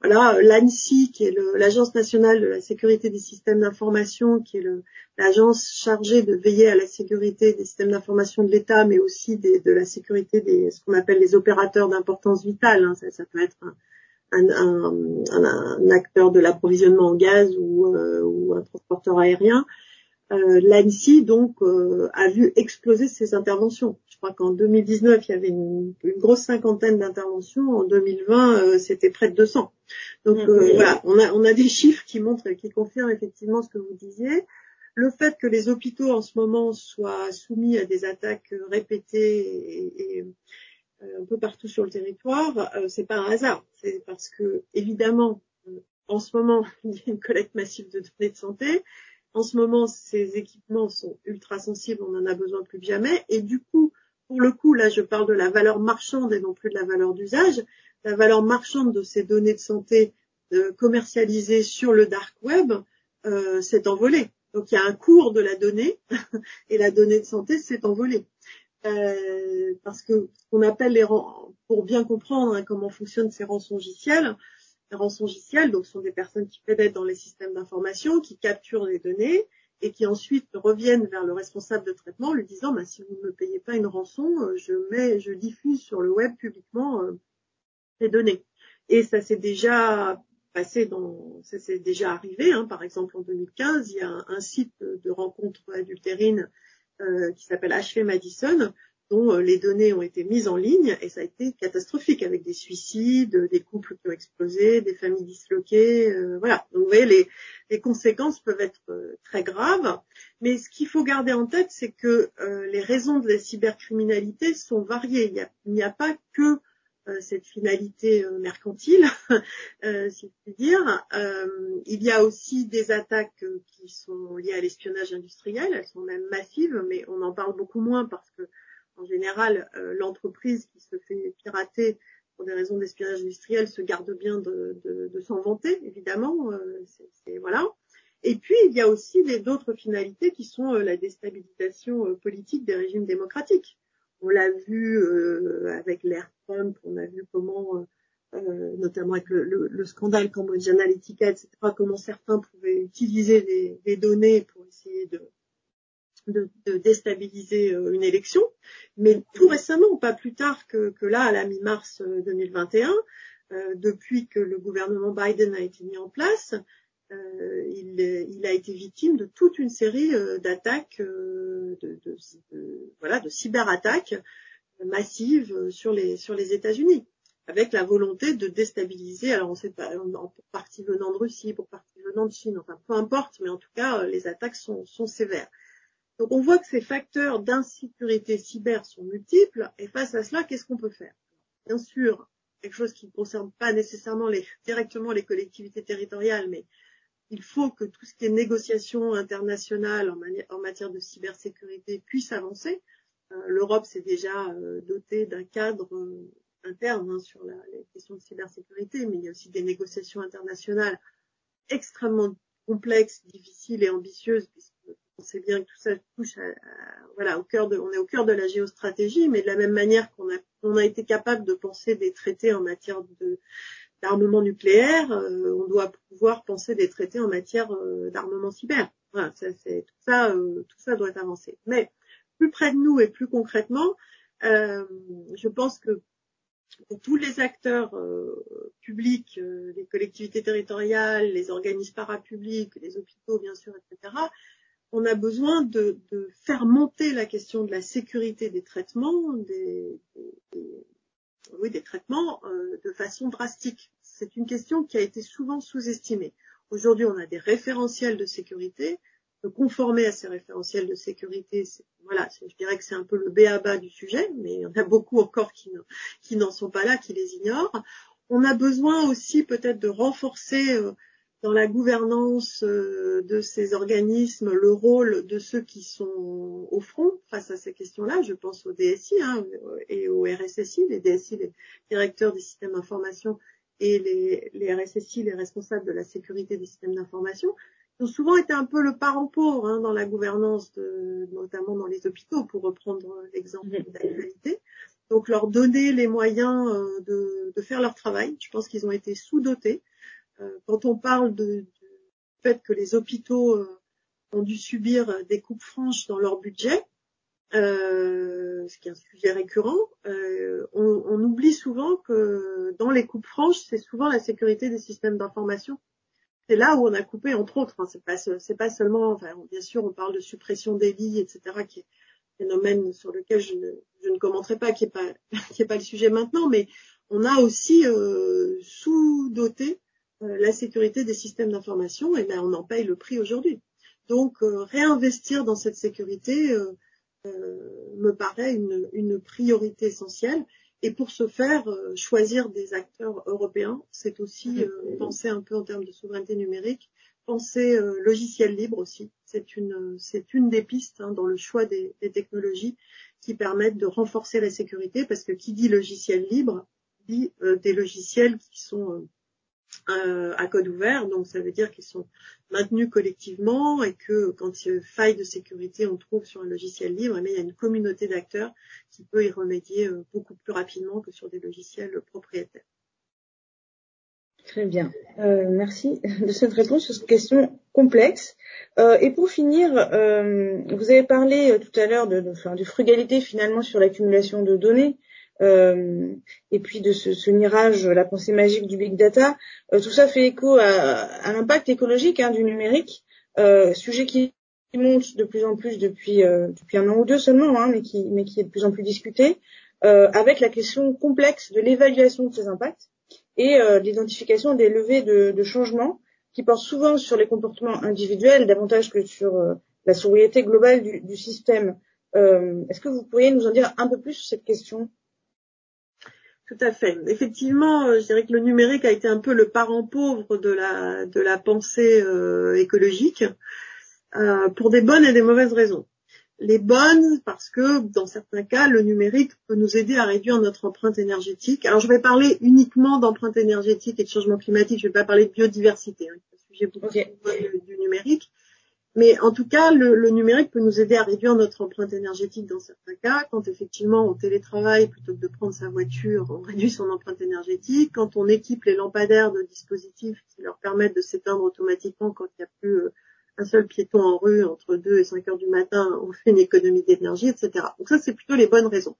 Speaker 2: voilà l'ANSI qui est l'agence nationale de la sécurité des systèmes d'information, qui est l'agence chargée de veiller à la sécurité des systèmes d'information de l'État, mais aussi de la sécurité des ce qu'on appelle les opérateurs d'importance vitale. Hein. Ça, peut être un, acteur de l'approvisionnement en gaz ou, euh, un transporteur aérien, euh, l'ANSI donc euh, a vu exploser ses interventions. Je crois qu'en 2019 il y avait une, une grosse cinquantaine d'interventions, en 2020 euh, c'était près de 200. Donc mm-hmm. voilà, on a, on a des chiffres qui montrent, qui confirment effectivement ce que vous disiez. Le fait que les hôpitaux en ce moment soient soumis à des attaques répétées et, et euh, un peu partout sur le territoire, euh, c'est pas un hasard. C'est parce que évidemment, euh, en ce moment, il y a une collecte massive de données de santé. En ce moment, ces équipements sont ultra sensibles, on en a besoin plus que jamais. Et du coup, pour le coup, là, je parle de la valeur marchande et non plus de la valeur d'usage. La valeur marchande de ces données de santé commercialisées sur le dark web euh, s'est envolée. Donc il y a un cours de la donnée et la donnée de santé s'est envolée. Euh, parce que ce qu'on appelle les pour bien comprendre hein, comment fonctionnent ces rançongiciels, les rançongiciels donc sont des personnes qui être dans les systèmes d'information, qui capturent les données et qui ensuite reviennent vers le responsable de traitement, lui disant bah, si vous ne me payez pas une rançon, je mets, je diffuse sur le web publiquement les données. Et ça s'est déjà passé dans, ça s'est déjà arrivé. Hein. Par exemple, en 2015, il y a un, site de rencontre adultérine euh, qui s'appelle HV Madison, dont euh, les données ont été mises en ligne et ça a été catastrophique avec des suicides, des couples qui ont explosé, des familles disloquées, euh, voilà. Donc vous voyez, les, les conséquences peuvent être très graves. Mais ce qu'il faut garder en tête, c'est que les raisons de la cybercriminalité sont variées. Il n'y a, pas que euh, cette finalité euh, mercantile, euh, si je puis dire. il y a aussi des attaques qui sont liées à l'espionnage industriel, elles sont même massives, mais on en parle beaucoup moins parce que en général, l'entreprise qui se fait pirater pour des raisons d'espionnage industriel se garde bien de, s'en vanter, évidemment. c'est, voilà. Et puis, il y a aussi d'autres finalités qui sont la déstabilisation politique des régimes démocratiques. On l'a vu euh, avec l'ère Trump, on a vu comment, euh, euh, notamment avec le, le, le, scandale Cambridge Analytica, etc., comment certains pouvaient utiliser des, des données pour essayer de, de, de, déstabiliser une élection. Mais tout récemment, pas plus tard que, que là, à la mi-mars 2021, euh, depuis que le gouvernement Biden a été mis en place, euh, il, il, a été victime de toute une série euh, d'attaques, euh, de, de, de, voilà, de cyberattaques massives sur les sur les États-Unis, avec la volonté de déstabiliser. Alors on sait pas, pour partie venant de Russie, pour partie venant de Chine, enfin peu importe, mais en tout cas les attaques sont, sont sévères. Donc on voit que ces facteurs d'insécurité cyber sont multiples, et face à cela, qu'est-ce qu'on peut faire? Bien sûr, quelque chose qui ne concerne pas nécessairement les, directement les collectivités territoriales, mais il faut que tout ce qui est négociation internationale en, matière de cybersécurité puisse avancer. Euh, L'Europe s'est déjà euh, dotée d'un cadre euh, interne hein, sur la, les questions de cybersécurité, mais il y a aussi des négociations internationales extrêmement complexes, difficiles et ambitieuses, puisqu'on sait bien que tout ça touche à, voilà, au cœur de, on est au cœur de la géostratégie, mais de la même manière qu'on a, on a été capable de penser des traités en matière de d'armement nucléaire, euh, on doit pouvoir penser des traités en matière euh, d'armement cyber. Voilà, ça, c'est, tout ça, euh, tout ça doit avancer. Mais plus près de nous et plus concrètement, je pense que pour tous les acteurs publics, les collectivités territoriales, les organismes parapublics, les hôpitaux bien sûr, etc., on a besoin de, faire monter la question de la sécurité des traitements, des, oui, des traitements euh, de façon drastique. C'est une question qui a été souvent sous-estimée. Aujourd'hui, on a des référentiels de sécurité. Conformer à ces référentiels de sécurité, voilà, je dirais que c'est un peu le B à bas du sujet, mais il y en a beaucoup encore qui n'en sont pas là, qui les ignorent. On a besoin aussi peut-être de renforcer euh, dans la gouvernance euh, de ces organismes le rôle de ceux qui sont au front face à ces questions-là. Je pense au DSI hein, et au RSSI, les DSI, les directeurs des systèmes d'information et les, les, RSSI, les responsables de la sécurité des systèmes d'information, qui ont souvent été un peu le parent pauvre hein, dans la gouvernance, de, notamment dans les hôpitaux, pour reprendre l'exemple mmh. d'actualité. Donc leur donner les moyens euh, de, de faire leur travail. Je pense qu'ils ont été sous-dotés. Euh, quand on parle de, du fait que les hôpitaux euh, ont dû subir des coupes franches dans leur budget, euh, ce qui est un sujet récurrent, euh, on, on, oublie souvent que dans les coupes franches, c'est souvent la sécurité des systèmes d'information. C'est là où on a coupé, entre autres. Hein, c'est pas pas seulement, enfin, bien sûr, on parle de suppression des lits, etc., qui est un phénomène sur lequel je ne, je ne commenterai pas, qui est pas qui pas le sujet maintenant, mais on a aussi euh, sous-doté la sécurité des systèmes d'information, et ben on en paye le prix aujourd'hui. Donc euh, réinvestir dans cette sécurité euh, me paraît une, une, priorité essentielle. Et pour ce faire, choisir des acteurs européens, c'est aussi penser un peu en termes de souveraineté numérique, penser logiciel libre aussi. C'est une, c'est une des pistes hein, dans le choix des, des, technologies qui permettent de renforcer la sécurité, parce que qui dit logiciel libre dit des logiciels qui sont euh, à code ouvert, donc ça veut dire qu'ils sont maintenus collectivement et que quand il y a faille de sécurité on trouve sur un logiciel libre, mais il y a une communauté d'acteurs qui peut y remédier euh, beaucoup plus rapidement que sur des logiciels propriétaires.
Speaker 1: Très bien. Euh, merci de cette réponse sur cette question complexe. Euh, et pour finir, vous avez parlé tout à l'heure de, de, de, frugalité finalement sur l'accumulation de données. Euh, et puis de ce, ce, mirage, la pensée magique du big data, euh, tout ça fait écho à, à l'impact écologique hein, du numérique, sujet qui monte de plus en plus depuis, depuis un an ou deux seulement, hein, mais, qui, mais qui est de plus en plus discuté, avec la question complexe de l'évaluation de ces impacts et euh, l'identification des levées de, de changement qui portent souvent sur les comportements individuels davantage que sur euh, la sobriété globale du, du système. Euh, Est-ce que vous pourriez nous en dire un peu plus sur cette question?
Speaker 2: Tout à fait. Effectivement, euh, je dirais que le numérique a été un peu le parent pauvre de la, de la pensée euh, écologique, euh, pour des bonnes et des mauvaises raisons les bonnes parce que dans certains cas, le numérique peut nous aider à réduire notre empreinte énergétique. Alors je vais parler uniquement d'empreinte énergétique et de changement climatique, je ne vais pas parler de biodiversité, hein, sujet beaucoup okay. du, numérique. Mais en tout cas, le, numérique peut nous aider à réduire notre empreinte énergétique dans certains cas. Quand effectivement on télétravaille plutôt que de prendre sa voiture, on réduit son empreinte énergétique. Quand on équipe les lampadaires de dispositifs qui leur permettent de s'éteindre automatiquement quand il n'y a plus euh, un seul piéton en rue entre 2 et 5 heures du matin, on fait une économie d'énergie, etc. Donc ça, c'est plutôt les bonnes raisons.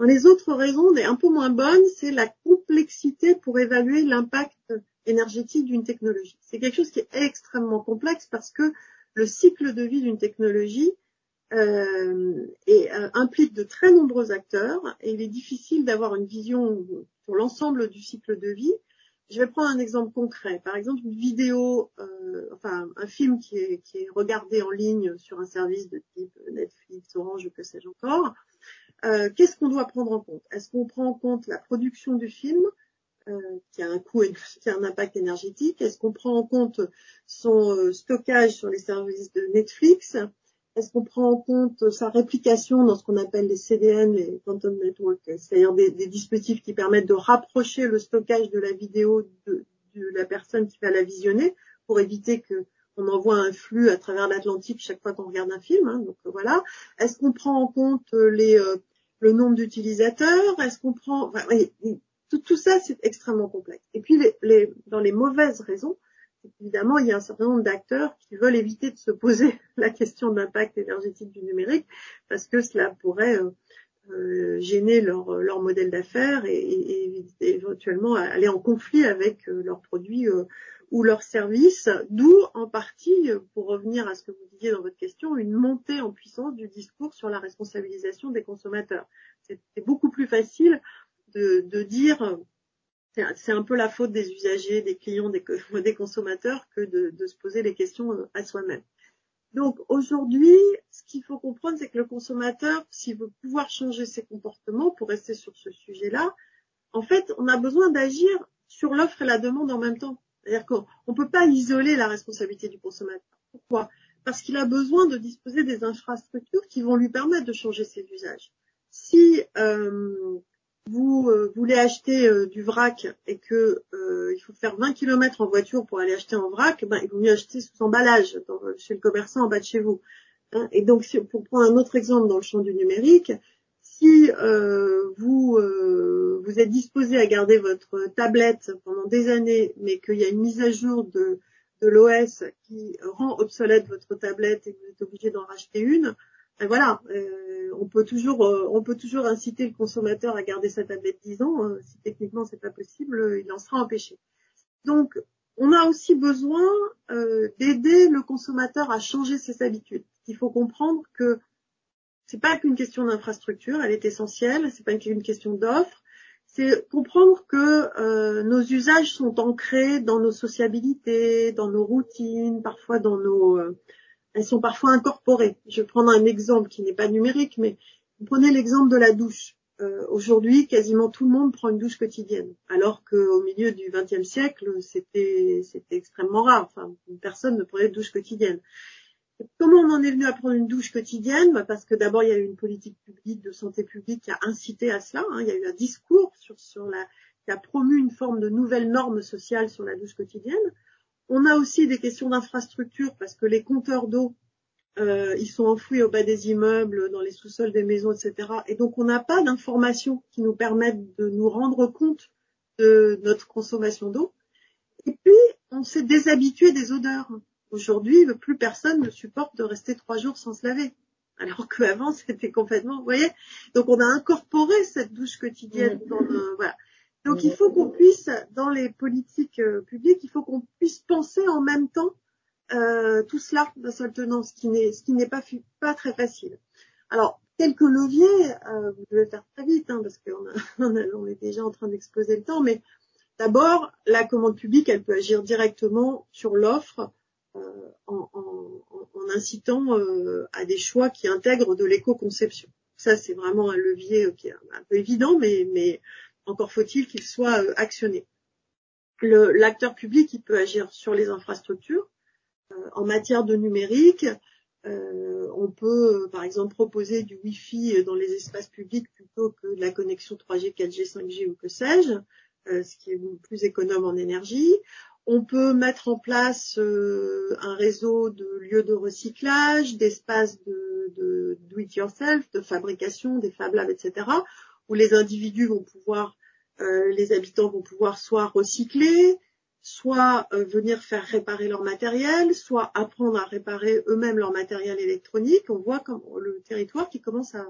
Speaker 2: Dans les autres raisons, mais un peu moins bonnes, c'est la complexité pour évaluer l'impact énergétique d'une technologie. C'est quelque chose qui est extrêmement complexe parce que le cycle de vie d'une technologie euh, euh, implique de très nombreux acteurs et il est difficile d'avoir une vision sur l'ensemble du cycle de vie je vais prendre un exemple concret. Par exemple, une vidéo, euh, enfin un film qui est, qui est regardé en ligne sur un service de type Netflix, Orange, que sais-je encore. Euh, Qu'est-ce qu'on doit prendre en compte? Est-ce qu'on prend en compte la production du film? Qui a un coût qui a un impact énergétique Est-ce qu'on prend en compte son euh, stockage sur les services de Netflix? Est-ce qu'on prend en compte sa réplication dans ce qu'on appelle les CDN, les Quantum Network, c'est-à-dire des, dispositifs qui permettent de rapprocher le stockage de la vidéo de, de la personne qui va la visionner pour éviter que on envoie un flux à travers l'Atlantique chaque fois qu'on regarde un film. Hein, donc voilà. Est-ce qu'on prend en compte les, euh, le nombre d'utilisateurs? Est-ce qu'on prend enfin, tout, ça, c'est extrêmement complexe. Et puis dans les mauvaises raisons, évidemment, il y a un certain nombre d'acteurs qui veulent éviter de se poser la question de l'impact énergétique du numérique parce que cela pourrait euh, euh, gêner leur, modèle d'affaires et, éventuellement aller en conflit avec euh, leurs produits ou leurs services, d'où en partie, pour revenir à ce que vous disiez dans votre question, une montée en puissance du discours sur la responsabilisation des consommateurs. C'est beaucoup plus facile de, de dire c'est un peu la faute des usagers, des clients, des, consommateurs que de, de, se poser les questions euh, à soi-même. Donc aujourd'hui, ce qu'il faut comprendre, c'est que le consommateur, s'il veut pouvoir changer ses comportements, pour rester sur ce sujet-là, en fait, on a besoin d'agir sur l'offre et la demande en même temps. C'est-à-dire qu'on ne peut pas isoler la responsabilité du consommateur. Pourquoi? Parce qu'il a besoin de disposer des infrastructures qui vont lui permettre de changer ses usages. Si euh, vous euh, voulez acheter euh, du vrac et que euh, il faut faire 20 km en voiture pour aller acheter en vrac, ben, il vaut mieux acheter sous emballage dans, chez le commerçant en bas de chez vous. Hein. et donc, pour prendre un autre exemple dans le champ du numérique, si vous vous êtes disposé à garder votre tablette pendant des années, mais qu'il y a une mise à jour de, de l'OS qui rend obsolète votre tablette et que vous êtes obligé d'en racheter une, voilà, euh, on peut toujours, euh, on peut toujours inciter le consommateur à garder sa tablette 10 ans. Hein. si techniquement c'est pas possible, il en sera empêché. Donc, on a aussi besoin euh, d'aider le consommateur à changer ses habitudes. Il faut comprendre que c'est pas qu'une question d'infrastructure, elle est essentielle. C'est pas qu'une question d'offre. C'est comprendre que nos usages sont ancrés dans nos sociabilités, dans nos routines, parfois dans nos elles sont parfois incorporées. Je vais prendre un exemple qui n'est pas numérique, mais vous prenez l'exemple de la douche. Euh, Aujourd'hui, quasiment tout le monde prend une douche quotidienne, alors qu'au milieu du XXe siècle, c'était extrêmement rare. Enfin, personne ne prenait de douche quotidienne. comment on en est venu à prendre une douche quotidienne? Bah, Parce que d'abord, il y a eu une politique publique de santé publique qui a incité à cela. Hein. Il y a eu un discours sur, sur la, qui a promu une forme de nouvelle norme sociale sur la douche quotidienne. On a aussi des questions d'infrastructure parce que les compteurs d'eau, euh, ils sont enfouis au bas des immeubles, dans les sous-sols des maisons, etc. Et donc on n'a pas d'informations qui nous permettent de nous rendre compte de notre consommation d'eau. Et puis, on s'est déshabitué des odeurs. Aujourd'hui, plus personne ne supporte de rester trois jours sans se laver. Alors qu'avant, c'était complètement, vous voyez. Donc, on a incorporé cette douche quotidienne dans le, voilà. Donc, il faut qu'on puisse, dans les politiques euh, publiques, il faut qu'on puisse penser en même temps euh, tout cela d'un seul tenant, ce qui n'est, ce qui n'est pas, pas très facile. Alors, quelques leviers, euh, vous devez faire très vite, hein, parce qu'on on est déjà en train d'exploser le temps, mais d'abord, la commande publique, elle peut agir directement sur l'offre euh, en, incitant euh, à des choix qui intègrent de l'éco-conception. Ça, c'est vraiment un levier qui est un peu évident, mais, mais encore faut-il qu'il soit actionné. L'acteur public, il peut agir sur les infrastructures. en matière de numérique, euh, on peut, euh, par exemple, proposer du Wi-Fi dans les espaces publics plutôt que de la connexion 3G, 4G, 5G ou que sais-je, euh, ce qui est plus économe en énergie. On peut mettre en place un réseau de lieux de recyclage, d'espaces de, de do it yourself, de fabrication, des Fab Labs, etc., où les individus vont pouvoir, les habitants vont pouvoir soit recycler, soit euh, venir faire réparer leur matériel, soit apprendre à réparer eux-mêmes leur matériel électronique. On voit comme le territoire qui commence à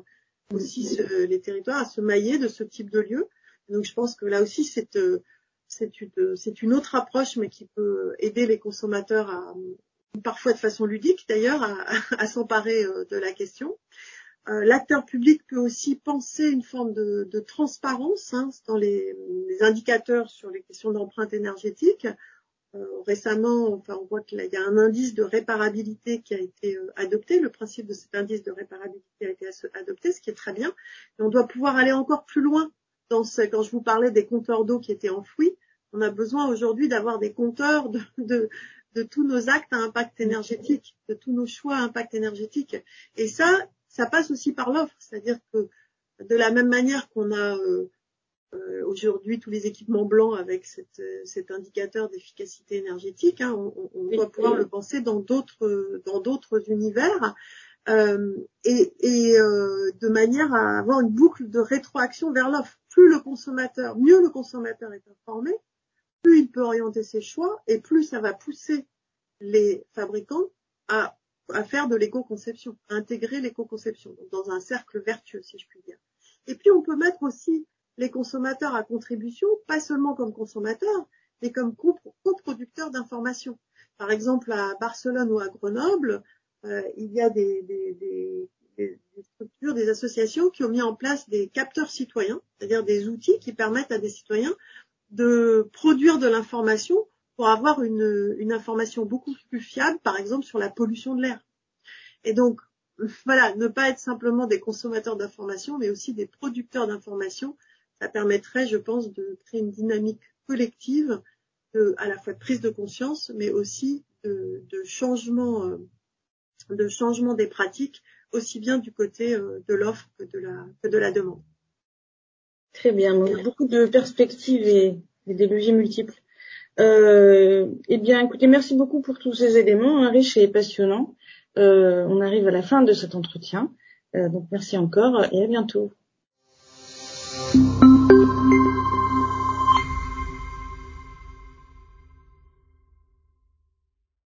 Speaker 2: aussi les territoires à se mailler de ce type de lieu. Donc je pense que là aussi c'est euh, c'est une, une, autre approche, mais qui peut aider les consommateurs à, parfois de façon ludique d'ailleurs, à, à s'emparer euh, de la question. Euh, l'acteur public peut aussi penser une forme de, transparence hein, dans les, indicateurs sur les questions d'empreinte énergétique. Euh, récemment, enfin, on voit qu'il y a un indice de réparabilité qui a été euh, adopté. Le principe de cet indice de réparabilité a été adopté, ce qui est très bien. Et on doit pouvoir aller encore plus loin. Dans ce, quand je vous parlais des compteurs d'eau qui étaient enfouis, on a besoin aujourd'hui d'avoir des compteurs de, de, de tous nos actes à impact énergétique, de tous nos choix à impact énergétique. Et ça, ça passe aussi par l'offre, c'est-à-dire que de la même manière qu'on a euh, euh, aujourd'hui tous les équipements blancs avec cet indicateur d'efficacité énergétique, hein, on, doit pouvoir le penser dans d'autres dans d'autres univers euh, et, de manière à avoir une boucle de rétroaction vers l'offre. Plus le consommateur, mieux le consommateur est informé, plus il peut orienter ses choix et plus ça va pousser les fabricants à à faire de l'éco-conception, à intégrer l'éco-conception, dans un cercle vertueux, si je puis dire. Et puis, on peut mettre aussi les consommateurs à contribution, pas seulement comme consommateurs, mais comme coproducteurs d'informations. Par exemple, à Barcelone ou à Grenoble, euh, il y a des, des, des, structures, des associations qui ont mis en place des capteurs citoyens, c'est-à-dire des outils qui permettent à des citoyens de produire de l'information pour avoir une, une information beaucoup plus fiable, par exemple sur la pollution de l'air. Et donc, voilà, ne pas être simplement des consommateurs d'informations, mais aussi des producteurs d'informations, ça permettrait, je pense, de créer une dynamique collective de, à la fois de prise de conscience, mais aussi de, de changement, euh, de changement des pratiques, aussi bien du côté euh, de l'offre que de la, que de la demande.
Speaker 1: Très bien, beaucoup de perspectives et, et des leviers multiples. Euh, eh bien, écoutez, merci beaucoup pour tous ces éléments hein, riches et passionnants. Euh, on arrive à la fin de cet entretien. Euh, donc merci encore et à bientôt.